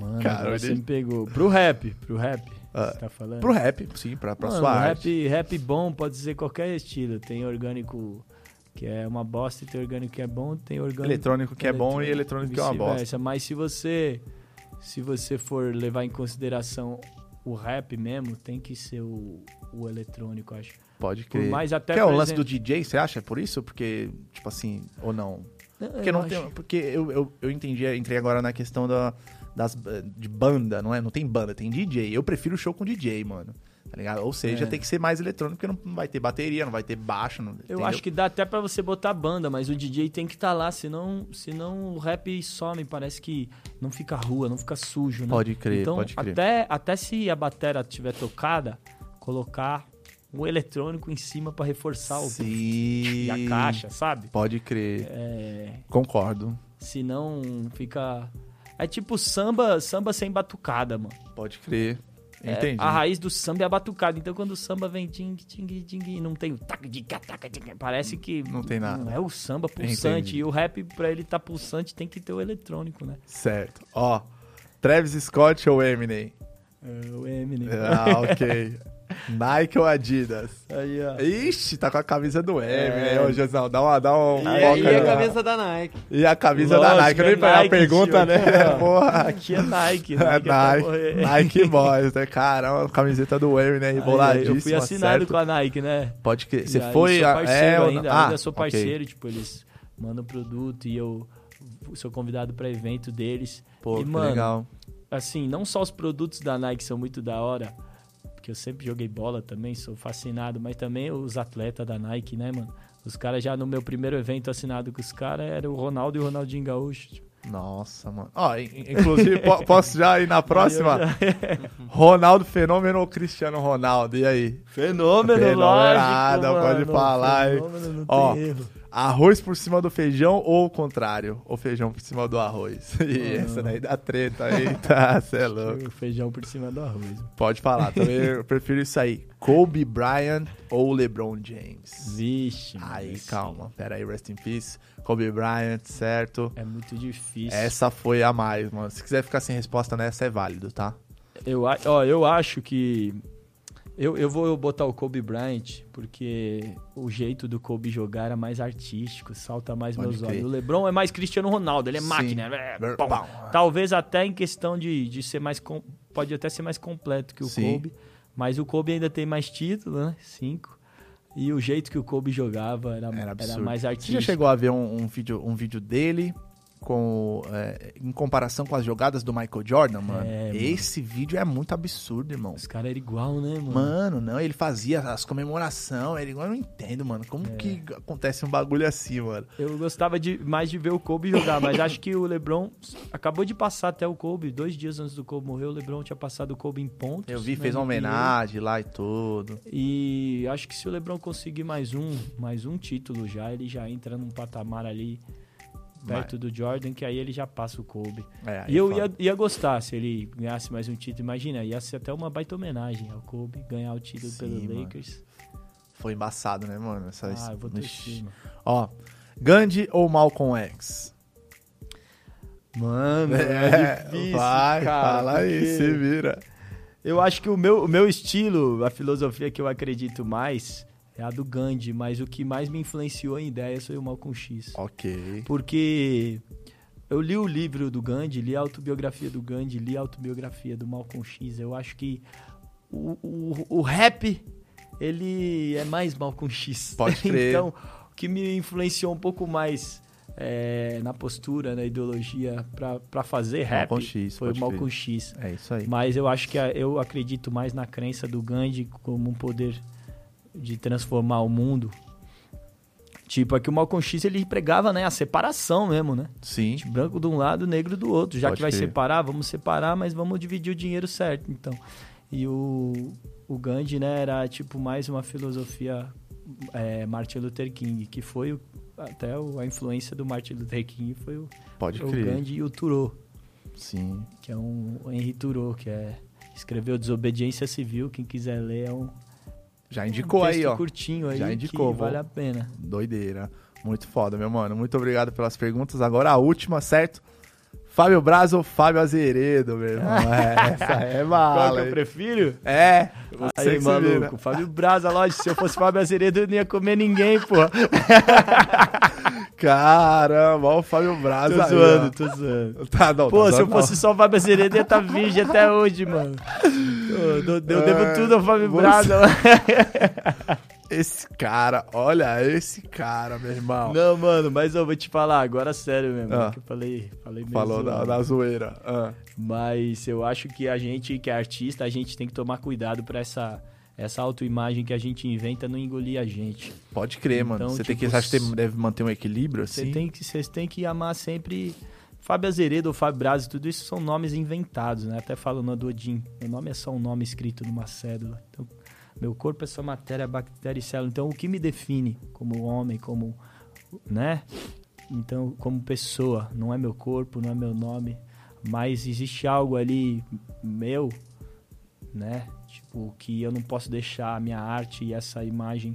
Mano, <laughs> Cara, você me pegou. Pro rap, pro rap, Ah, você tá falando? Pro rap, sim, pra, pra Mano, sua arte. rap, rap bom pode ser qualquer estilo. Tem orgânico que é uma bosta e tem orgânico que é bom, tem orgânico Eletrônico que é bom e eletrônico que é uma bosta. Mas se você se você for levar em consideração o rap mesmo, tem que ser o, o eletrônico, acho. Pode crer. mais até que é o lance exemplo- do DJ, você acha? É por isso? Porque, tipo assim, ou não? Porque Eu não acho- tem. Porque eu, eu, eu entendi, entrei agora na questão da, das, de banda, não é? Não tem banda, tem DJ. Eu prefiro show com DJ, mano. Tá ligado? Ou seja, É. tem que ser mais eletrônico, porque não vai ter bateria, não vai ter baixo. Não, Eu acho que dá até pra você botar banda, mas o DJ tem que estar lá, senão, senão o rap some, parece que não fica rua, não fica sujo, né? Pode crer, então, pode crer. Até, até se a batera tiver tocada, colocar um eletrônico em cima pra reforçar o Sim. e a caixa, sabe? Pode crer. É, Concordo. senão fica é tipo samba, samba sem batucada, mano. Pode crer. É, Entendi. a raiz do samba é a batucada. Então quando o samba vem ting, ting, ting, e não tem o tac, dica, tac, ting, parece que Não tem nada. Não é o samba pulsante. Entendi. E o rap, pra ele estar pulsante, tem que ter o eletrônico, né? Certo. Ó, Travis Scott ou Eminem? É, o Eminem. Ah, ok. <laughs> Nike ou Adidas? Aí, ó. Ixi, tá com a camisa do Eminem. É. Ô, Josão, dá, uma, dá um... E, aí a cabeça da Nike. E a camisa da Lógico, Nike. Eu nem é peguei a Nike, pergunta, tio, né? aqui. Porra. Aqui é Nike, <laughs> É Nike, é Nike. Nike <laughs> Boys, né? Caramba, camiseta do aí, Aí, boladíssima, Eu fui assinado certo? com a Nike, né? Pode crer. Você foi... Sou parceiro é, ainda? Ah, ainda sou parceiro. Tipo, eles mandam produto e eu sou convidado pra evento deles. Pô, e, que mano, legal. assim, não só os produtos da Nike são muito da hora, porque eu sempre joguei bola também, sou fascinado, mas também os atletas da Nike, né, mano? Os caras já no meu primeiro evento assinado com os caras era o Ronaldo e o Ronaldinho Gaúcho. tipo. Nossa, mano. Ó, in- in- inclusive, po- <laughs> posso já ir na próxima? <laughs> Ronaldo Fenômeno ou Cristiano Ronaldo? E aí? Fenômeno, Fenômeno, lógico, nada, pode mano. falar? Fenômeno, não Ó, tem erro. Arroz por cima do feijão ou o contrário? Ou feijão por cima do arroz? <laughs> E essa daí dá treta. Eita, <laughs> cê é louco. O feijão por cima do arroz. Pode falar, <laughs> também eu prefiro isso aí. Kobe Bryant ou LeBron James? Vixe. Aí, esse calma. Pera aí, rest in peace. Kobe Bryant, certo? É muito difícil. Essa foi a mais, mano. Se quiser ficar sem resposta nessa, é válido, tá? Eu, ó, eu acho que. Eu, eu vou botar o Kobe Bryant, porque o jeito do Kobe jogar era mais artístico, salta mais Pode meus crer. olhos. O LeBron é mais Cristiano Ronaldo, ele é Sim. máquina. É, pum. pau. Talvez até em questão de, de ser mais. com- Pode até ser mais completo que o Sim. Kobe. Mas o Kobe ainda tem mais títulos, né? Cinco. E o jeito que o Kobe jogava era, Era era, mais Você artístico. já chegou a ver um, um vídeo, um vídeo dele com, é, em comparação com as jogadas do Michael Jordan, mano? É, mano. Esse vídeo é muito absurdo, irmão. Os caras eram igual, né, mano? Mano, não, ele fazia as comemorações, ele, eu não entendo, mano, como É. que acontece um bagulho assim, mano. Eu gostava de, mais de ver o Kobe jogar, mas acho que o LeBron acabou de passar até o Kobe. Dois dias antes do Kobe morrer, o LeBron tinha passado o Kobe em pontos. Eu vi, na fez uma homenagem lá e tudo. E acho que se o LeBron conseguir mais um, mais um título já, ele já entra num patamar ali perto do Jordan, que aí ele já passa o Kobe. É, aí E eu foda. ia, ia gostar se ele ganhasse mais um título. Imagina, ia ser até uma baita homenagem ao Kobe ganhar o título Sim, pelo mano. Lakers. Foi embaçado, né, mano? Essa, Ah, eu vou mano. Ó, Gandhi ou Malcolm X? Mano, É, vai, fala aí, porque- se vira. Eu acho que o meu, o meu estilo, a filosofia que eu acredito mais é a do Gandhi, mas o que mais me influenciou em ideias foi o Malcolm X. Ok. Porque eu li o livro do Gandhi, li a autobiografia do Gandhi, li a autobiografia do Malcolm X. Eu acho que o, o, o rap, ele é mais Malcolm X. Pode <laughs> crer. então, o que me influenciou um pouco mais é, na postura, na ideologia pra, pra fazer rap Malcolm X, foi o Malcolm crer. X. É isso aí. Mas eu acho que eu acredito mais na crença do Gandhi como um poder de transformar o mundo. Tipo, é que o Malcolm X ele pregava, né, a separação mesmo, né? Sim. Branco de um lado, negro do outro. Já Pode que vai crer. separar, vamos separar, mas vamos dividir o dinheiro certo, então. E o o Gandhi, né, era tipo mais uma filosofia é, Martin Luther King, que foi o- até o- a influência do Martin Luther King foi o, Pode o crer. Gandhi e o Thoreau, Sim. que é um o Henry Thoreau, que é escreveu Desobediência Civil, quem quiser ler é um, Já indicou um aí, ó. curtinho aí Já indicou, vale a pena. Doideira. Muito foda, meu mano. Muito obrigado pelas perguntas. Agora a última, certo? Fábio Braz ou Fábio Azeredo, meu irmão? <laughs> É, essa é Qual bala. que eu prefiro? É, você Aí, maluco, Fábio Braza, lógico, se eu fosse Fábio Azeredo, eu não ia comer ninguém, pô. <laughs> Caramba, ó o Fábio Braz Tô aí, zoando, ó. tô zoando. Tá, não, Pô, tá se eu fosse só o Fábio Azeredo, eu ia estar virgem até hoje, mano. Eu, eu devo É, tudo ao Fábio você- Braza. não. <laughs> Esse cara, olha esse cara, meu irmão. Não, mano, mas eu vou te falar, agora sério mesmo. Ah. que eu falei, falei mesmo. Falou da, da zoeira. Ah. Mas eu acho que a gente que é artista, a gente tem que tomar cuidado pra essa, essa autoimagem que a gente inventa não engolir a gente. Pode crer, mano. Então, Você tem que, tipo, você acha que deve manter um equilíbrio, Você assim? tem que, vocês têm que amar sempre. Fábio Azeredo Fábio Braz, tudo isso são nomes inventados, né? Até falo no Odin. Meu nome é só um nome escrito numa cédula. Então, meu corpo é só matéria, bactéria e célula. Então, o que me define como homem, como. né? Então, como pessoa, não é meu corpo, não é meu nome, mas existe algo ali meu, né? Tipo, que eu não posso deixar a minha arte e essa imagem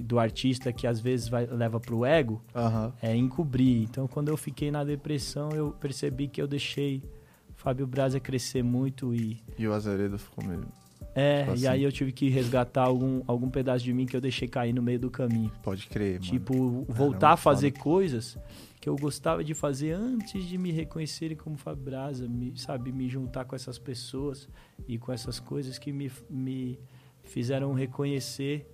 do artista que às vezes vai, leva pro ego, Aham. é encobrir. Então, quando eu fiquei na depressão, eu percebi que eu deixei Fábio Braza crescer muito e E o Azeredo ficou meio... é, Tipo e assim. aí eu tive que resgatar algum, algum pedaço de mim que eu deixei cair no meio do caminho. Pode crer, mano. Tipo, voltar a fazer foda. coisas que eu gostava de fazer antes de me reconhecerem como Fábio Braza, me, sabe, me juntar com essas pessoas e com essas coisas que me, me fizeram reconhecer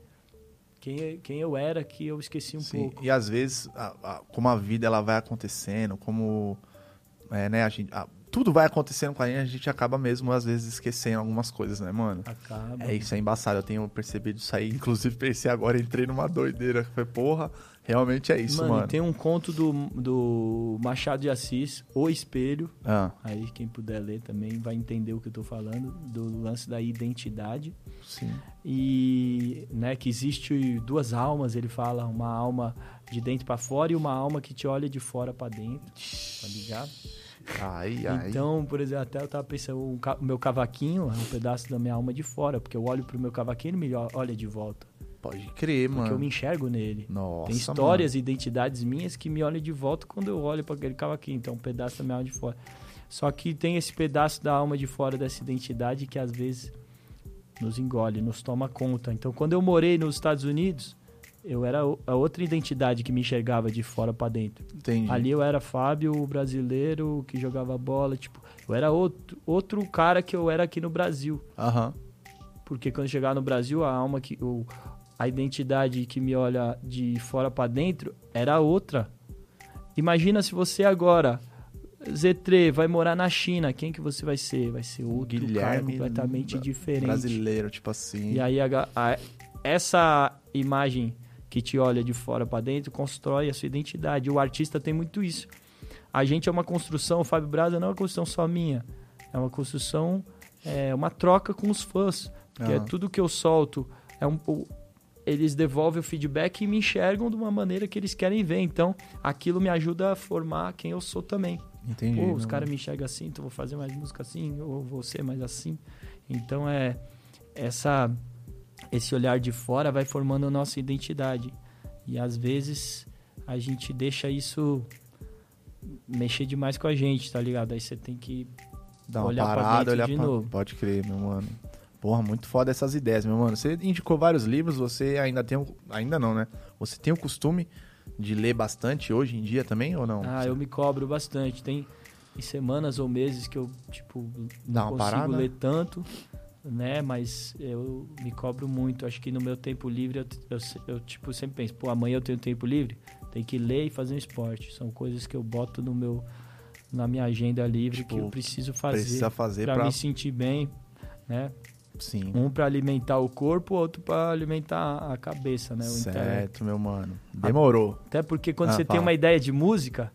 quem, quem eu era, que eu esqueci um Sim, pouco. e às vezes, a- a- como a vida ela vai acontecendo, como é, né, a gente, a- tudo vai acontecendo com a gente, a gente acaba mesmo às vezes esquecendo algumas coisas, né, mano? Acaba. É isso, é embaçado. Eu tenho percebido isso aí. Inclusive, pensei agora, entrei numa doideira. Foi, porra, realmente é isso, mano, mano. tem um conto do, do Machado de Assis, O Espelho. Ah, Aí, quem puder ler também vai entender o que eu tô falando, do lance da identidade. sim. E, né, que existe duas almas, ele fala, uma alma de dentro pra fora e uma alma que te olha de fora pra dentro, tá ligado? Aí, aí. Então, por exemplo, até eu tava pensando, o meu cavaquinho é um pedaço da minha alma de fora, porque eu olho pro meu cavaquinho e ele me olha de volta, Pode crer, porque mano. eu me enxergo nele. Nossa, Tem histórias e identidades minhas que me olham de volta quando eu olho para aquele cavaquinho. Então, um pedaço da minha alma de fora. Só que tem esse pedaço da alma de fora dessa identidade que às vezes nos engole, nos toma conta. Então, quando eu morei nos Estados Unidos, eu era a outra identidade que me enxergava de fora para dentro. mano. Entendi. Ali eu era Fábio, o brasileiro que jogava bola, tipo, eu era outro, outro cara que eu era aqui no Brasil. Aham. Porque quando chegar no Brasil, a alma que. O, a identidade que me olha de fora pra dentro era outra. Imagina se você agora, Z3, vai morar na China. Quem que você vai ser? Vai ser outro cara Guilherme completamente Bra- diferente. Brasileiro, tipo assim. E aí a- a- essa imagem que te olha de fora pra dentro constrói a sua identidade. O artista tem muito isso. A gente é uma construção, o Fábio Braga não é uma construção só minha. É uma construção, é uma troca com os fãs. Porque é Aham. tudo que eu solto é um eles devolvem o feedback e me enxergam de uma maneira que eles querem ver. Então, aquilo me ajuda a formar quem eu sou também. Entendi. Pô, os caras me enxergam assim, então vou fazer mais música assim, ou vou ser mais assim. Então é essa esse olhar de fora vai formando a nossa identidade. E às vezes a gente deixa isso mexer demais com a gente, tá ligado? Aí você tem que Dá uma olhar pra parada, dentro olhar de pra... novo. Pode crer, meu mano. Porra, muito foda essas ideias, meu mano. Você indicou vários livros, você ainda tem... um- Ainda não, né? Você tem o costume de ler bastante hoje em dia também, ou não? Ah, eu me cobro bastante. Tem semanas ou meses que eu, tipo, não consigo parada? ler tanto, né? Mas eu me cobro muito. Acho que no meu tempo livre, eu, eu, eu, tipo, sempre penso, pô, amanhã eu tenho tempo livre, tem que ler e fazer um esporte. São coisas que eu boto no meu, na minha agenda livre Tipo, que eu preciso fazer Precisa fazer pra pra... me sentir bem, né? Sim. Um pra alimentar o corpo, outro pra alimentar a cabeça, né? O intelecto. Certo, meu mano. Demorou. Até porque quando Ah, você fala. tem uma ideia de música,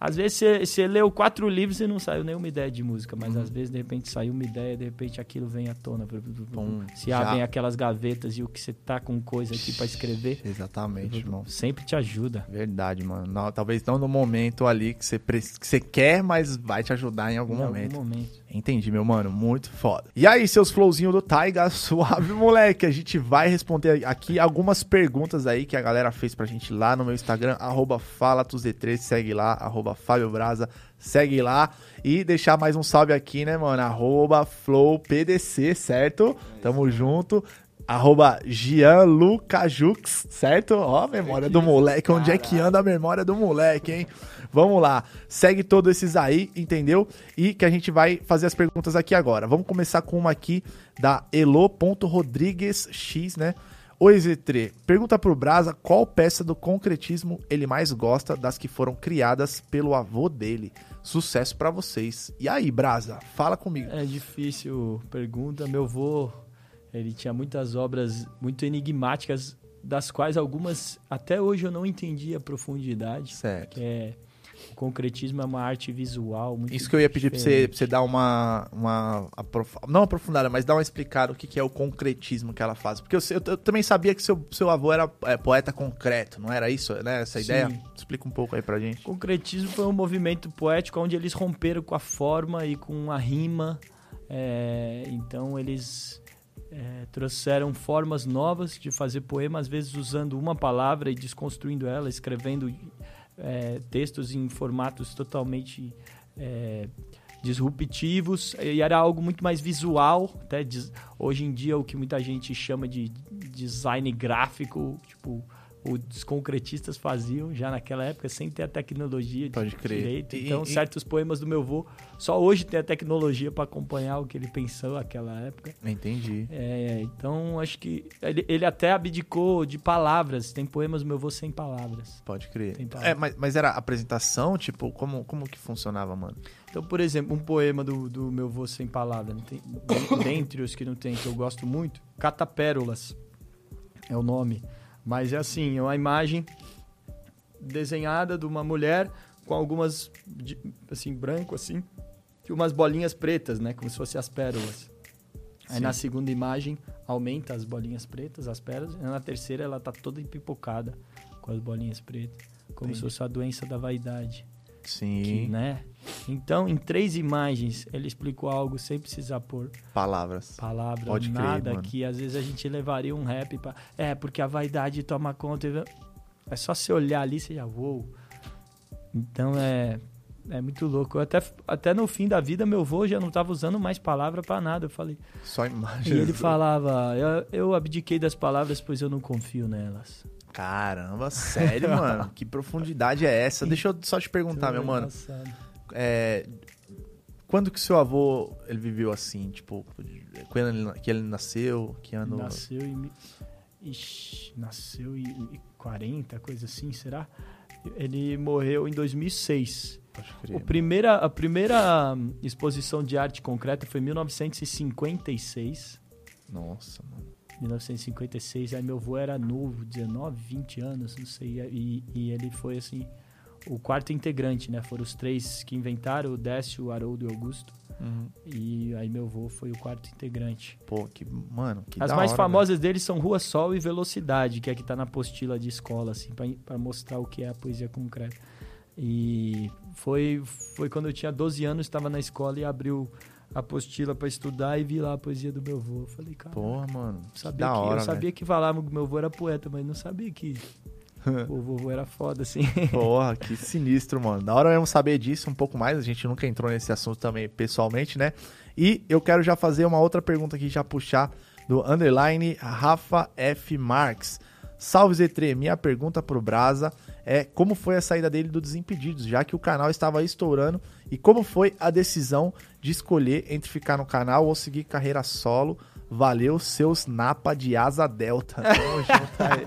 Às vezes você, você leu quatro livros e não saiu nenhuma ideia de música, mas às vezes de repente saiu uma ideia, de repente aquilo vem à tona. Pum, Se já. abrem aquelas gavetas e o que você tá com coisa aqui pra escrever, Exatamente, irmão. sempre te ajuda. Verdade, mano. Não, talvez não no momento ali que você, pre- que você quer, mas vai te ajudar em algum em momento. algum momento. Entendi, meu mano. Muito foda. E aí, seus flowzinhos do Taiga, <laughs> suave, moleque. A gente vai responder aqui algumas perguntas aí que a galera fez pra gente lá no meu Instagram, arroba FalaTuZ3, segue lá, arroba Fábio Braza, segue lá. E deixar mais um salve aqui, né, mano? Arroba FlowPDC, certo? Tamo junto. Arroba Gianlucajux, certo? Ó, a memória do moleque. Onde é que anda a memória do moleque, hein? Vamos lá. Segue todos esses aí, entendeu? E que a gente vai fazer as perguntas aqui agora. Vamos começar com uma aqui da Elo.rodriguesx, né? Oi, Z3. Pergunta pro Brasa qual peça do concretismo ele mais gosta das que foram criadas pelo avô dele. Sucesso pra vocês. E aí, Brasa? Fala comigo. É difícil pergunta. Meu avô, ele tinha muitas obras muito enigmáticas, das quais algumas até hoje eu não entendi a profundidade. Certo. Que é, concretismo é uma arte visual muito Isso que eu ia pedir pra você, pra você dar uma. uma aprof- Não aprofundada, mas dar uma explicada o que, que é o concretismo que ela faz. Porque eu, eu, eu também sabia que seu, seu avô era é, poeta concreto, não era isso, né? Essa Sim. ideia? Explica um pouco aí pra gente. O concretismo foi um movimento poético onde eles romperam com a forma e com a rima. É, então eles é, trouxeram formas novas de fazer poema, às vezes usando uma palavra e desconstruindo ela, escrevendo é, textos em formatos totalmente é, disruptivos. E era algo muito mais visual. Até hoje em dia, o que muita gente chama de design gráfico, tipo os concretistas faziam já naquela época sem ter a tecnologia de Pode crer. direito. Então, e- certos poemas do meu avô só hoje tem a tecnologia para acompanhar o que ele pensou naquela época. Entendi. É, então, acho que ele, ele até abdicou de palavras. Tem poemas do meu avô sem palavras. Pode crer. Tem palavra. É, mas, mas era apresentação, tipo, como, como que funcionava, mano? Então, por exemplo, um poema do, do meu avô sem palavras, não tem, den- <coughs> dentre os que não tem, que eu gosto muito, Catapérolas é o nome. Mas é assim, é uma imagem desenhada de uma mulher com algumas, assim, branco, assim, e umas bolinhas pretas, né? Como se fossem as pérolas. Aí Sim. na segunda imagem aumenta as bolinhas pretas, as pérolas, e na terceira ela tá toda empipocada com as bolinhas pretas. Como se Entendi. fosse a doença da vaidade Sim. que, né? Então, em três imagens, ele explicou algo sem precisar pôr Palavras. palavra, Pode crer, nada, mano. que às vezes a gente levaria um rap pra... É, porque a vaidade toma conta. É só você olhar ali, você já voa. Então, é... É muito louco. Eu até, até no fim da vida, meu avô já não tava usando mais palavra pra nada. Eu falei... Só imagem. E ele falava... Eu, eu abdiquei das palavras, pois eu não confio nelas. Caramba, sério, mano? <laughs> Que profundidade é essa? Deixa eu só te perguntar, meu mano. É, quando que seu avô ele viveu assim? Tipo, quando ele, que ele nasceu? Que ano? Nasceu em. Ixi, nasceu em em 40, coisa assim, será? Ele morreu em 2006. Pode O crer. primeira, a primeira hum, exposição de arte concreta foi em 1956. Nossa, mano. 1956, aí meu avô era novo, 19, 20 anos, não sei. E, e ele foi assim, o quarto integrante, né? Foram os três que inventaram, o Décio, o Haroldo e o Augusto. E aí meu avô foi o quarto integrante. Pô, que, mano, que As mais hora, famosas deles são Rua Sol e Velocidade, que é que tá na apostila de escola, assim, pra- pra mostrar o que é a poesia concreta. E foi, foi quando eu tinha 12 anos, estava na escola e abriu apostila pra estudar e vi lá a poesia do meu avô. Eu falei, cara. Porra, mano. que sabia da que, hora, eu sabia que falava que meu avô era poeta, mas não sabia que <laughs> o vovô era foda, assim. Porra, que sinistro, mano. Da hora mesmo saber disso um pouco mais. A gente nunca entrou nesse assunto também pessoalmente, né? E eu quero já fazer uma outra pergunta aqui, já puxar do underline Rafa F. Marques. Salve Z3, minha pergunta pro Brasa é como foi a saída dele do Desimpedidos, já que o canal estava estourando, e como foi a decisão de escolher entre ficar no canal ou seguir carreira solo. Valeu, seus napa de asa delta. <laughs> Tamo junto aí.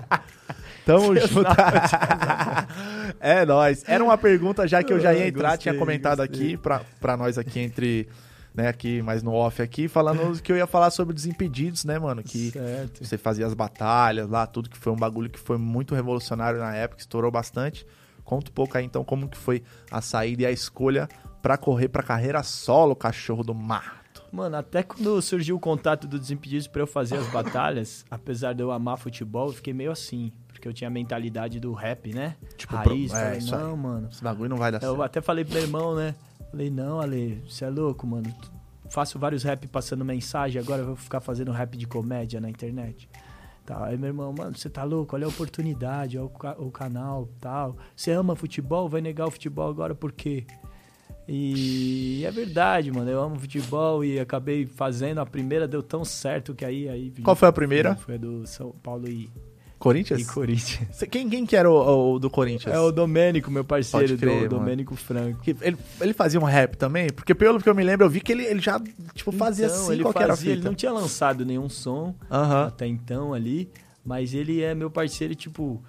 Tamo junto. <laughs> é nóis. Era uma pergunta já que eu já ia Ah, entrar, gostei, tinha comentado gostei. aqui pra, pra nós aqui entre, né, aqui mais no off aqui, falando <laughs> que eu ia falar sobre Desimpedidos, né, mano, que Certo. você fazia as batalhas lá, tudo que foi um bagulho que foi muito revolucionário na época, estourou bastante. Conta um pouco aí então como que foi a saída e a escolha pra correr pra carreira solo, cachorro do mato. Mano, até quando surgiu o contato do Desimpedidos pra eu fazer as batalhas, <laughs> apesar de eu amar futebol, eu fiquei meio assim. Porque eu tinha a mentalidade do rap, né? Tipo, Raiz, pro- é, falei, isso aí. não, mano. Esse bagulho não vai dar Eu certo. até falei pro meu irmão, né? Falei, não, Ale, você é louco, mano. Faço vários rap passando mensagem, agora eu vou ficar fazendo rap de comédia na internet. Tá, aí meu irmão, mano, você tá louco? Olha a oportunidade, olha o, ca- o canal, tal. Você ama futebol? Vai negar o futebol agora por quê? E é verdade, mano. Eu amo futebol e acabei fazendo. A primeira deu tão certo que aí. aí Qual foi a primeira? Foi a do São Paulo e, Corinthians? e Corinthians. Cê- Quem, quem que era o, o do Corinthians? É o Domênico, meu parceiro, crer, do. Domênico Franco. Ele, ele fazia um rap também? Porque pelo que eu me lembro, eu vi que ele, ele já, tipo, fazia Então, assim ele qual que era a fazia, ele não tinha lançado nenhum som Aham. até então ali, mas ele é meu parceiro, tipo,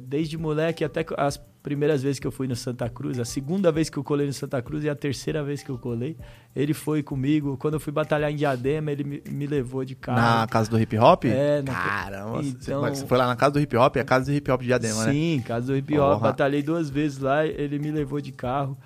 desde moleque até as primeiras vezes que eu fui no Santa Cruz, a segunda vez que eu colei no Santa Cruz e a terceira vez que eu colei, ele foi comigo. Quando eu fui batalhar em Diadema, ele me, me levou de carro. Na casa do hip hop? É, na- Caramba, você- Então- você foi lá na casa do hip hop, é a casa do hip hop de Diadema, né? Sim, casa do hip hop. Porra. Batalhei duas vezes lá, ele me levou de carro.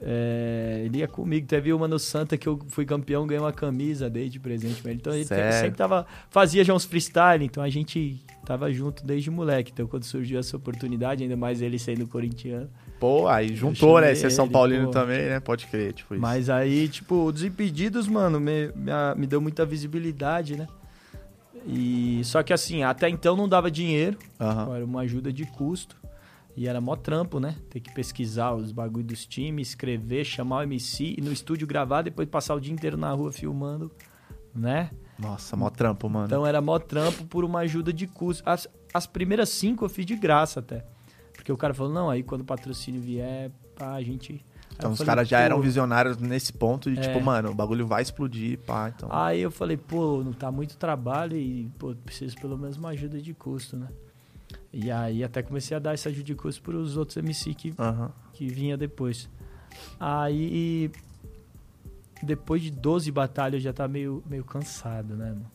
É, ele ia comigo. Teve uma no Santa que eu fui campeão, ganhei uma camisa, dei de presente pra ele. Então ele Sério? sempre tava. Fazia já uns freestyle, então a gente tava junto desde moleque. Então quando surgiu essa oportunidade, ainda mais ele sendo corintiano. Pô, aí juntou, né? chamei Ser São Paulino pô. também, né? Pode crer, tipo isso. Mas aí, tipo, o Desimpedidos, mano, me, me, me deu muita visibilidade, né? E só que assim, até então não dava dinheiro. Aham. Era uma ajuda de custo. E era mó trampo, né? Ter que pesquisar os bagulho dos times, escrever, chamar o MC e no estúdio gravar, depois passar o dia inteiro na rua filmando, né? Nossa, mó trampo, mano. Então era mó trampo por uma ajuda de custo. As, as primeiras cinco eu fiz de graça até. Porque o cara falou, não, aí quando o patrocínio vier, pá, a gente. Então os caras já eram visionários nesse ponto de, É. tipo, mano, o bagulho vai explodir, pá, então... Aí eu falei, pô, não tá muito trabalho e, pô, preciso pelo menos uma ajuda de custo, né? E aí até comecei a dar essa ajuda de custo pros outros MC que Aham. que vinha depois. Aí, depois de 12 batalhas, eu já tá meio, meio cansado, né, mano?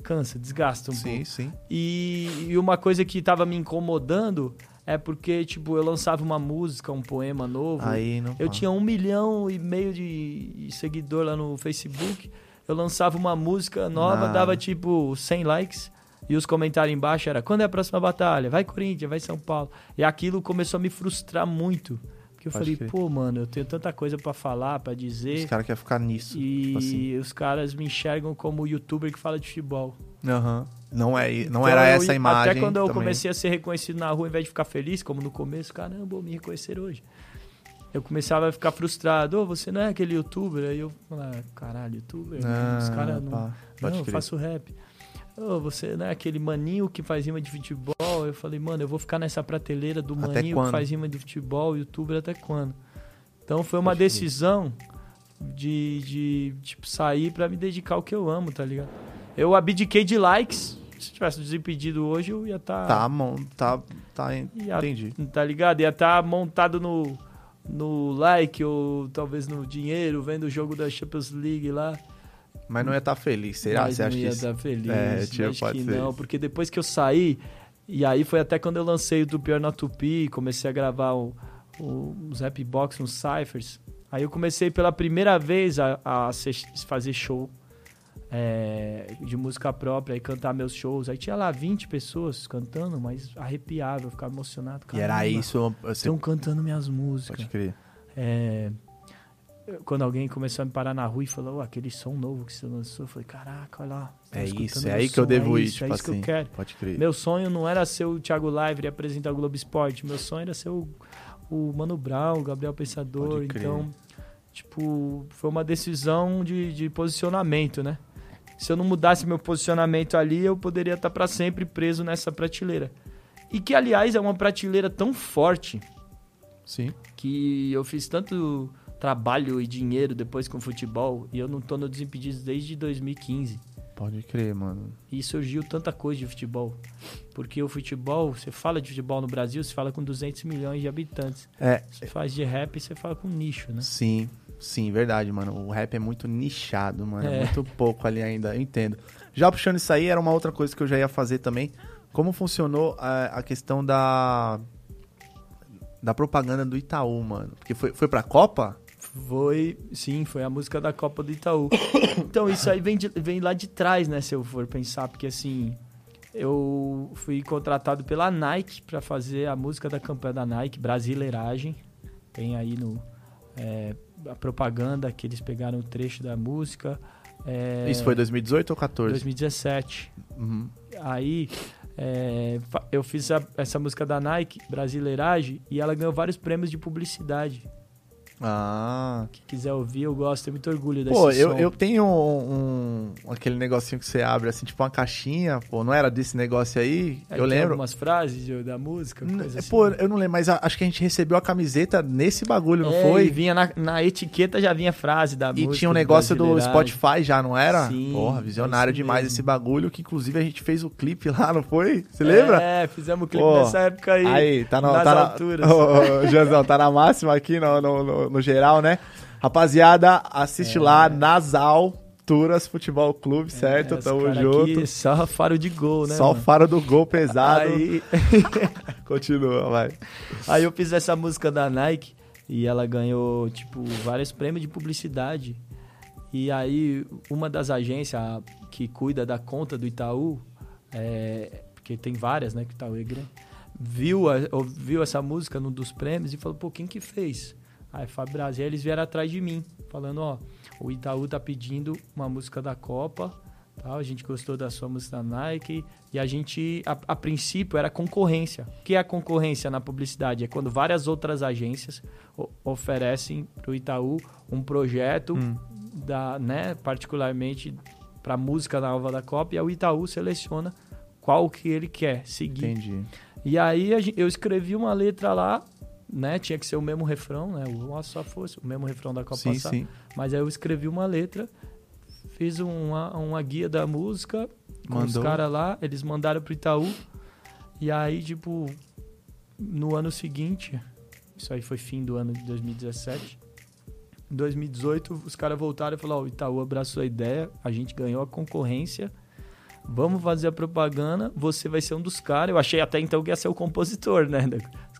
Cansa, desgasta um Sim, pouco. sim. E, e uma coisa que tava me incomodando é porque, tipo, eu lançava uma música, um poema novo. Aí não... eu tinha um milhão e meio de seguidor lá no Facebook. Eu lançava uma música nova, Nada. dava tipo 100 likes. E os comentários embaixo era quando é a próxima batalha? Vai Corinthians, vai São Paulo. E aquilo começou a me frustrar muito. Porque eu Pode falei, crer. pô, mano, eu tenho tanta coisa pra falar, pra Os dizer. caras querem ficar nisso. E tipo assim. os caras me enxergam como youtuber que fala de futebol. Aham. Não, é, não Então, era eu- essa a imagem Até quando eu também. comecei a ser reconhecido na rua, ao invés de ficar feliz, como no começo, caramba, me reconhecer hoje. Eu começava a ficar frustrado. Ô, você não é aquele youtuber? Aí eu falava, caralho, youtuber? Ah, Os caras não. pá. Não, eu faço rap. Ô, você não é aquele maninho que faz rima de futebol? Eu falei, mano, eu vou ficar nessa prateleira do Até maninho quando? que faz rima de futebol, youtuber, até quando? Então foi uma decisão de, de tipo, sair pra me dedicar ao que eu amo, tá ligado? Eu abdiquei de likes. Se tivesse desimpedido hoje, eu ia estar. Tá, tá, tá, ia, entendi. Tá ligado? Ia estar montado no, no like ou talvez no dinheiro, vendo o jogo da Champions League lá. Mas não ia estar feliz, será? Mas Você não acha que ia isso... estar feliz. É, tio, acho pode que ser. não, porque depois que eu saí, e aí foi até quando eu lancei o do Pior na Tupi, comecei a gravar o, o, os rap box, uns cyphers. Aí eu comecei pela primeira vez a, a fazer show é, de música própria e cantar meus shows. Aí tinha lá 20 pessoas cantando, mas arrepiava, eu ficava emocionado. E era Caramba, isso, você Estão cantando minhas músicas. pode crer. É, quando alguém começou a me parar na rua e falou, "Ô, aquele som novo que você lançou, eu falei, caraca, olha lá. É isso, é aí que eu som, devo é ir, isso, tipo é isso assim. que eu quero. Pode crer. Meu sonho não era ser o Thiago Live e apresentar o Globo Esporte. Meu sonho era ser o, o Mano Brown, o Gabriel Pensador. Então, tipo, foi uma decisão de, de posicionamento, né? Se eu não mudasse meu posicionamento ali, eu poderia estar pra sempre preso nessa prateleira. E que, aliás, é uma prateleira tão forte Sim. que eu fiz tanto trabalho e dinheiro depois com futebol e eu não tô no Desimpedidos desde 2015. Pode crer, mano. E surgiu tanta coisa de futebol. Porque o futebol, você fala de futebol no Brasil, você fala com 200 milhões de habitantes. É, Você faz de rap, você fala com nicho, né? sim. Sim, verdade, mano. O rap é muito nichado, mano. É, É. muito pouco ali ainda, eu entendo. Já puxando isso aí, era uma outra coisa que eu já ia fazer também. Como funcionou a, a questão da da propaganda do Itaú, mano. Porque foi, foi pra Copa? Foi, sim, foi a música da Copa do Itaú. <coughs> Então, isso aí vem, de- vem lá de trás, né, se eu for pensar, porque assim, eu fui contratado pela Nike pra fazer a música da campanha da Nike, Brasileiragem. Tem aí no é, a propaganda que eles pegaram o trecho da música. É, Isso foi 2018 ou 14? 2017. Uhum. Aí é, eu fiz a- essa música da Nike, Brasileiragem, e ela ganhou vários prêmios de publicidade. Ah. Quem quiser ouvir, eu gosto, tenho muito orgulho desse Pô, eu, som. eu tenho um, um- aquele negocinho que você abre, assim, tipo uma caixinha, pô, não era desse negócio aí? Aí eu lembro. algumas frases de- da música, N- coisa assim. Pô, eu não lembro, mas a- acho que a gente recebeu a camiseta nesse bagulho, não É, foi? E vinha na, na etiqueta já vinha frase da E música. tinha um negócio do Brasileiragem. Spotify já, não era? Sim, Porra, visionário é demais mesmo. esse bagulho, que inclusive a gente fez o clipe lá, não foi? Você lembra? É, fizemos o clipe Pô, nessa época aí. Aí, tá, nas tá na, alturas. <laughs> Ô, Janzão, tá na máxima aqui no, no, no- no geral, né? Rapaziada, assiste lá nas alturas Futebol Clube, certo? É, Tamo junto. aqui, só faro de gol, né? Só mano? faro do gol pesado. Aí, <laughs> Continua, vai. aí eu fiz essa música da Nike e ela ganhou, tipo, vários prêmios de publicidade. E aí, uma das agências que cuida da conta do Itaú, é, porque tem várias, né, que o Itaú é grande, viu, a- ouviu essa música num dos prêmios e falou, pô, quem que fez? Aí, Fábio Brasil, eles vieram atrás de mim, falando, ó, o Itaú tá pedindo uma música da Copa, tal, a gente gostou da sua música da Nike, e a gente, a, a princípio, era concorrência. O que é a concorrência na publicidade? É quando várias outras agências oferecem pro Itaú um projeto, da, né, particularmente para música nova da Copa, e o Itaú seleciona qual que ele quer seguir. Entendi. E aí eu escrevi uma letra lá, né? Tinha que ser o mesmo refrão, né? O só fosse o mesmo refrão da Copa Sim, passada. sim. Mas aí eu escrevi uma letra, fiz uma, uma guia da música com os Mandou. caras lá, eles mandaram pro Itaú. E aí, tipo, no ano seguinte, isso aí foi fim do ano de 2017. Em 2018, os caras voltaram e falaram: Ó, o Itaú abraçou a ideia, a gente ganhou a concorrência. Vamos fazer a propaganda, você vai ser um dos caras. Eu achei até então que ia ser o compositor, né?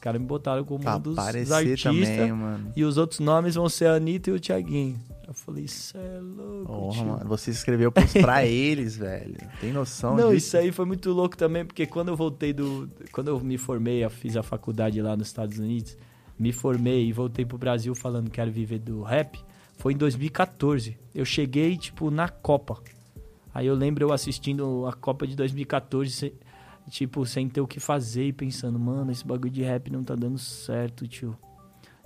Os caras me botaram como Pra um dos, artistas. também, mano. E os outros nomes vão ser a Anitta e o Thiaguinho. Eu falei, isso é louco, Porra, tio." mano, você escreveu pra <laughs> eles, velho. Tem noção Não, disso? isso aí foi muito louco também, porque quando eu voltei do. Quando eu me formei, eu fiz a faculdade lá nos Estados Unidos, me formei e voltei pro Brasil falando que quero viver do rap, foi em 2014. Eu cheguei, tipo, na Copa. Aí eu lembro eu assistindo a Copa de 2014, se- tipo, sem ter o que fazer e pensando, mano, esse bagulho de rap não tá dando certo, tio.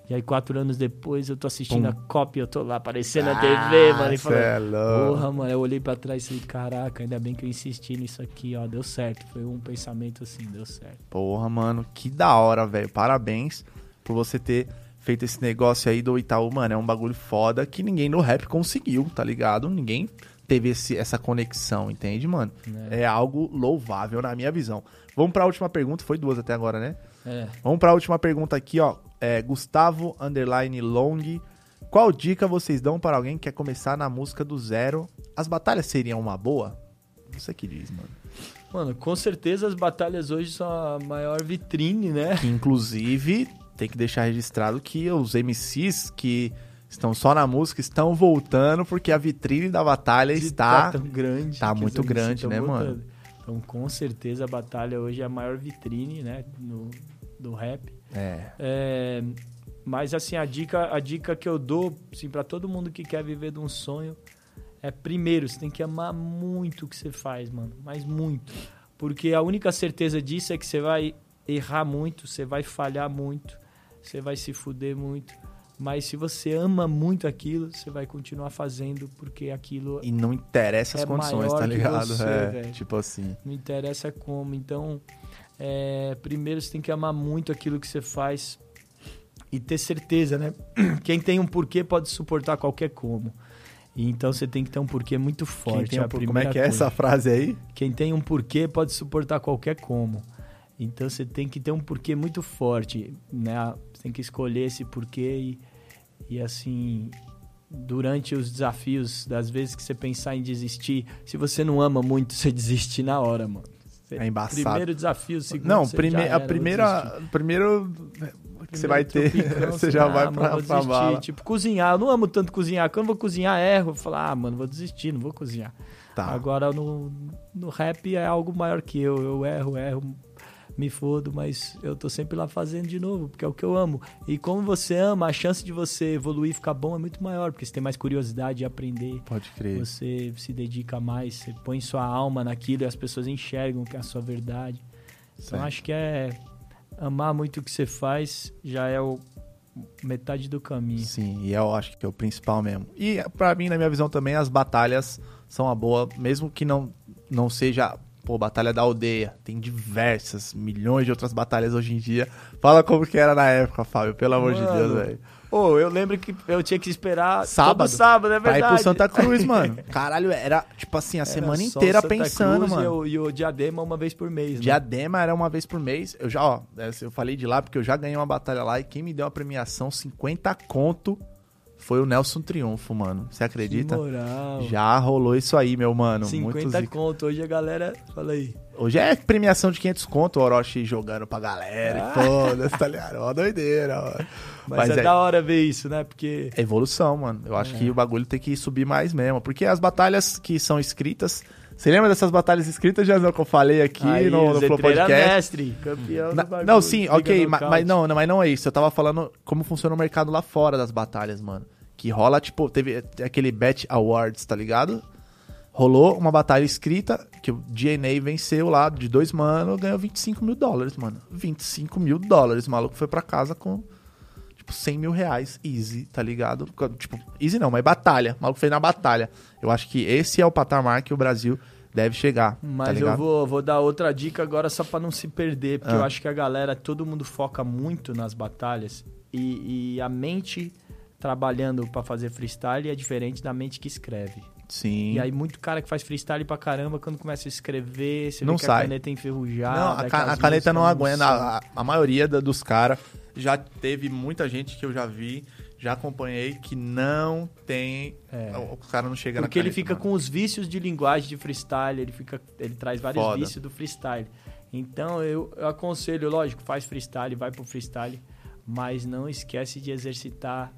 E aí, quatro anos depois, eu tô assistindo Pum. a e eu tô lá aparecendo na Ah, TV, mano, e falando, é. Porra, mano, eu olhei pra trás e falei, caraca, ainda bem que eu insisti nisso aqui, ó, deu certo. Foi um pensamento assim, deu certo. Porra, mano, que da hora, velho. Parabéns por você ter feito esse negócio aí do Itaú, mano. É um bagulho foda que ninguém no rap conseguiu, tá ligado? Ninguém teve esse- essa conexão, entende, mano? Né? É algo louvável na minha visão. Vamos pra última pergunta. Foi duas até agora, né? É. Vamos pra última pergunta aqui, ó. É, Gustavo Underline Long. Qual dica vocês dão para alguém que quer começar na música do zero? As batalhas seriam uma boa? Você que diz, mano. Mano, com certeza as batalhas hoje são a maior vitrine, né? Que, inclusive, tem que deixar registrado que os MCs que estão só na música estão voltando porque a vitrine da batalha está. tão grande. tá que muito grande, né, botando. mano? Então, com certeza a batalha hoje é a maior vitrine, né, no, do rap. É. É, mas assim, a dica, a dica que eu dou, assim, para todo mundo que quer viver de um sonho é primeiro, você tem que amar muito o que você faz, mano, mas muito. Porque a única certeza disso é que você vai errar muito, você vai falhar muito, você vai se fuder muito. Mas se você ama muito aquilo, você vai continuar fazendo porque aquilo E não interessa as É condições, tá ligado? você, é, tipo assim. não interessa como. Então, é, primeiro você tem que amar muito aquilo que você faz e ter certeza, né? <clears throat> Quem tem um porquê pode suportar qualquer como. E então você tem que ter um porquê muito forte. Quem tem é um por- como é que é coisa. essa frase aí? Quem tem um porquê pode suportar qualquer como. Então você tem que ter um porquê muito forte, né? Você tem que escolher esse porquê e, e assim, durante os desafios, das vezes que você pensar em desistir, se você não ama muito, você desiste na hora, mano. Você- É embaçado. Primeiro desafio, segundo Não, prime era, a primeira. Primeiro. você vai ter, tropicão, <laughs> você já ah, vai pra- pra desistir. bala. Tipo, cozinhar. Eu não amo tanto cozinhar. Quando eu vou cozinhar, erro. Eu falo, ah, mano, vou desistir, não vou cozinhar. Tá. Agora no, no rap é algo maior que eu. Eu erro, erro, me fodo, mas eu tô sempre lá fazendo de novo, porque é o que eu amo. E como você ama, a chance de você evoluir e ficar bom é muito maior, porque você tem mais curiosidade de aprender. Pode crer. Você se dedica mais, você põe sua alma naquilo e as pessoas enxergam que é a sua verdade. Então Certo. acho que é amar muito o que você faz já é o metade do caminho. Sim, e eu acho que é o principal mesmo. E pra mim, na minha visão também, as batalhas são uma boa, mesmo que não, não seja, pô, batalha da aldeia. Tem diversas, milhões de outras batalhas hoje em dia. Fala como que era na época, Fábio, pelo amor de Mano, Deus, velho. Pô, eu lembro que eu tinha que esperar Sábado. sábado, é Pra ir verdade. pro Santa <laughs> Cruz, mano. Caralho, era tipo assim, a Era semana inteira Santa pensando, Cruz mano. E o, e o Diadema uma vez por mês, né? Diadema era uma vez por mês. Eu já, ó, eu falei de lá porque eu já ganhei uma batalha lá e quem me deu uma premiação 50 conto foi o Nelson Triunfo, mano. Você acredita? Que moral. Já rolou isso aí, meu mano. Muito 50 zica. conto. Hoje a galera... Fala aí. Hoje é premiação de 500 conto, o Orochi jogando pra galera Ah. e foda-se, tá ligado? Ó, doideira, ó. Mas, Mas é, é- da hora ver isso, né? Porque... É evolução, mano. Eu acho É. que o bagulho tem que subir mais mesmo. Porque as batalhas que são escritas. Você lembra dessas batalhas escritas, Jazão, que eu falei aqui aí, no, no Flow Podcast? mestre, campeão Na- do bagulho. não, sim, ok, mas não, não, mas não é isso. Eu tava falando como funciona o mercado lá fora das batalhas, mano. Que rola, tipo, teve aquele Bet Awards, tá ligado? Rolou uma batalha escrita que o DNA venceu lá de dois mano, ganhou 25 mil dólares, mano. 25 mil dólares. O maluco foi pra casa com, tipo, 100 mil reais, easy, tá ligado? Tipo, easy não, mas batalha. O maluco fez na batalha. Eu acho que esse é o patamar que o Brasil deve chegar, tá Mas eu ligado? vou, vou dar outra dica agora só pra não se perder, porque Ah. eu acho que a galera, todo mundo foca muito nas batalhas e, e a mente trabalhando pra fazer freestyle é diferente da mente que escreve. Sim. E aí muito cara que faz freestyle pra caramba, quando começa a escrever, você Não sai. a caneta é enferrujada. Não, a, ca- a caneta não aguenta. A, a maioria da- dos caras já teve muita gente que eu já vi, já acompanhei, que não tem. É. O, o cara não chega na Porque ele fica mano. com os vícios de linguagem de freestyle, ele fica, ele traz vários Foda. vícios do freestyle. Então eu, eu aconselho, lógico, faz freestyle, vai pro freestyle, mas não esquece de exercitar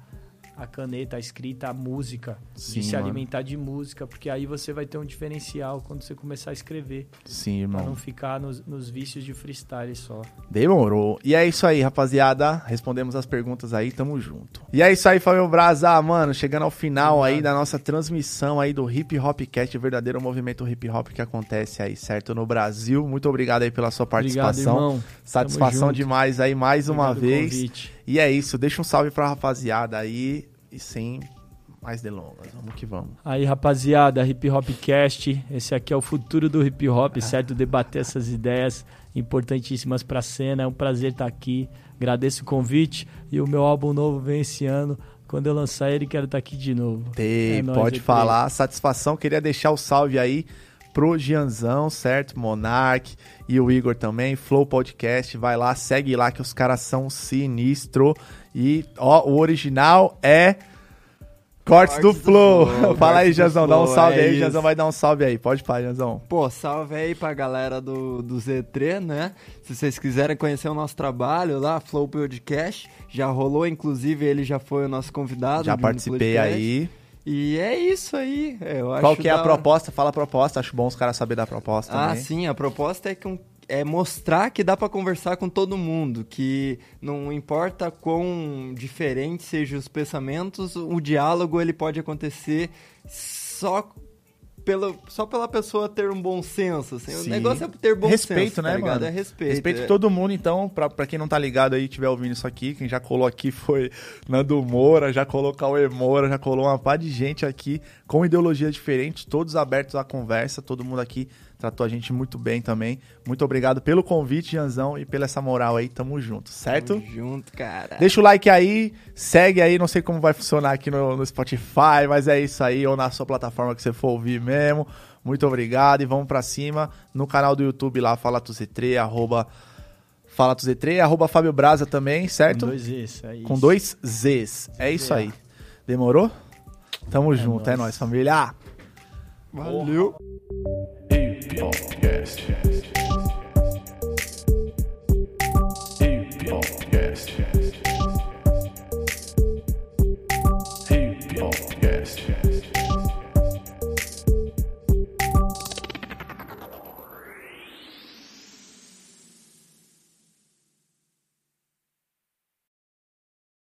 a caneta, a escrita, a música, Sim, de se mano. alimentar de música, porque aí você vai ter um diferencial quando você começar a escrever, Sim, pra irmão. não ficar nos, nos vícios de freestyle só. Demorou. E é isso aí, rapaziada. Respondemos as perguntas aí, tamo junto. E é isso aí, Fábio Braz. Ah, mano, chegando ao final aí da nossa transmissão aí do Hip Hop Cast, o verdadeiro movimento hip hop que acontece aí, certo? No Brasil. Muito obrigado aí pela sua participação. Obrigado, irmão. Satisfação demais aí mais uma Obrigado pelo vez. convite. E é isso, deixa um salve pra rapaziada aí e sem mais delongas. Vamos que vamos. Aí, rapaziada, Hip Hop Cast, esse aqui é o futuro do hip hop, <laughs> certo? Debater essas ideias importantíssimas pra cena. É um prazer estar aqui. Agradeço o convite e o meu álbum novo vem esse ano. Quando eu lançar ele, quero estar aqui de novo. Tem, É pode E3. falar. Satisfação, queria deixar o salve aí pro Gianzão, certo? Monark e o Igor também. Flow Podcast, vai lá, segue lá que os caras são sinistro. E, ó, o original é. Cortes, do, Cortes do Flow. Flow, <laughs> Fala aí, Gianzão, dá um salve é aí. isso. Gianzão vai dar um salve aí. Pode falar, Gianzão. Pô, salve aí pra galera do, do Z3, né? Se vocês quiserem conhecer o nosso trabalho lá, Flow Podcast, já rolou, inclusive ele já foi o nosso convidado. Já participei aí. E é isso aí. é, Qual que é a proposta? Fala a proposta. Acho bom os caras saberem da proposta Ah, também. sim, a proposta é, que um- é mostrar que dá pra conversar com todo mundo, que não importa quão diferentes sejam os pensamentos, o diálogo ele pode acontecer só pela, só pela pessoa ter um bom senso. assim. O Sim. negócio é ter bom respeito, senso, né, tá mano? É respeito. Respeito é. todo mundo, então, pra, pra quem não tá ligado aí, tiver ouvindo isso aqui, quem já colou aqui foi Nando Moura, já colou Cauê Moura, já colou uma pá de gente aqui com ideologias diferentes, todos abertos à conversa, todo mundo aqui tratou a gente muito bem também. Muito obrigado pelo convite, Janzão, e pela essa moral aí, tamo junto, certo? Tamo junto, cara. Deixa o like aí, segue aí, não sei como vai funcionar aqui no, no Spotify, mas é isso aí, ou na sua plataforma que você for ouvir mesmo. Muito obrigado e vamos pra cima. No canal do YouTube lá, Fala Tu Z3, arroba Fala Tu Z3, arroba Fábio Braza também, certo? Com dois Z's, é isso. Com dois Zs. É isso aí. Demorou? Tamo junto, é nóis. nóis, família. Valeu. Podcast. Podcast.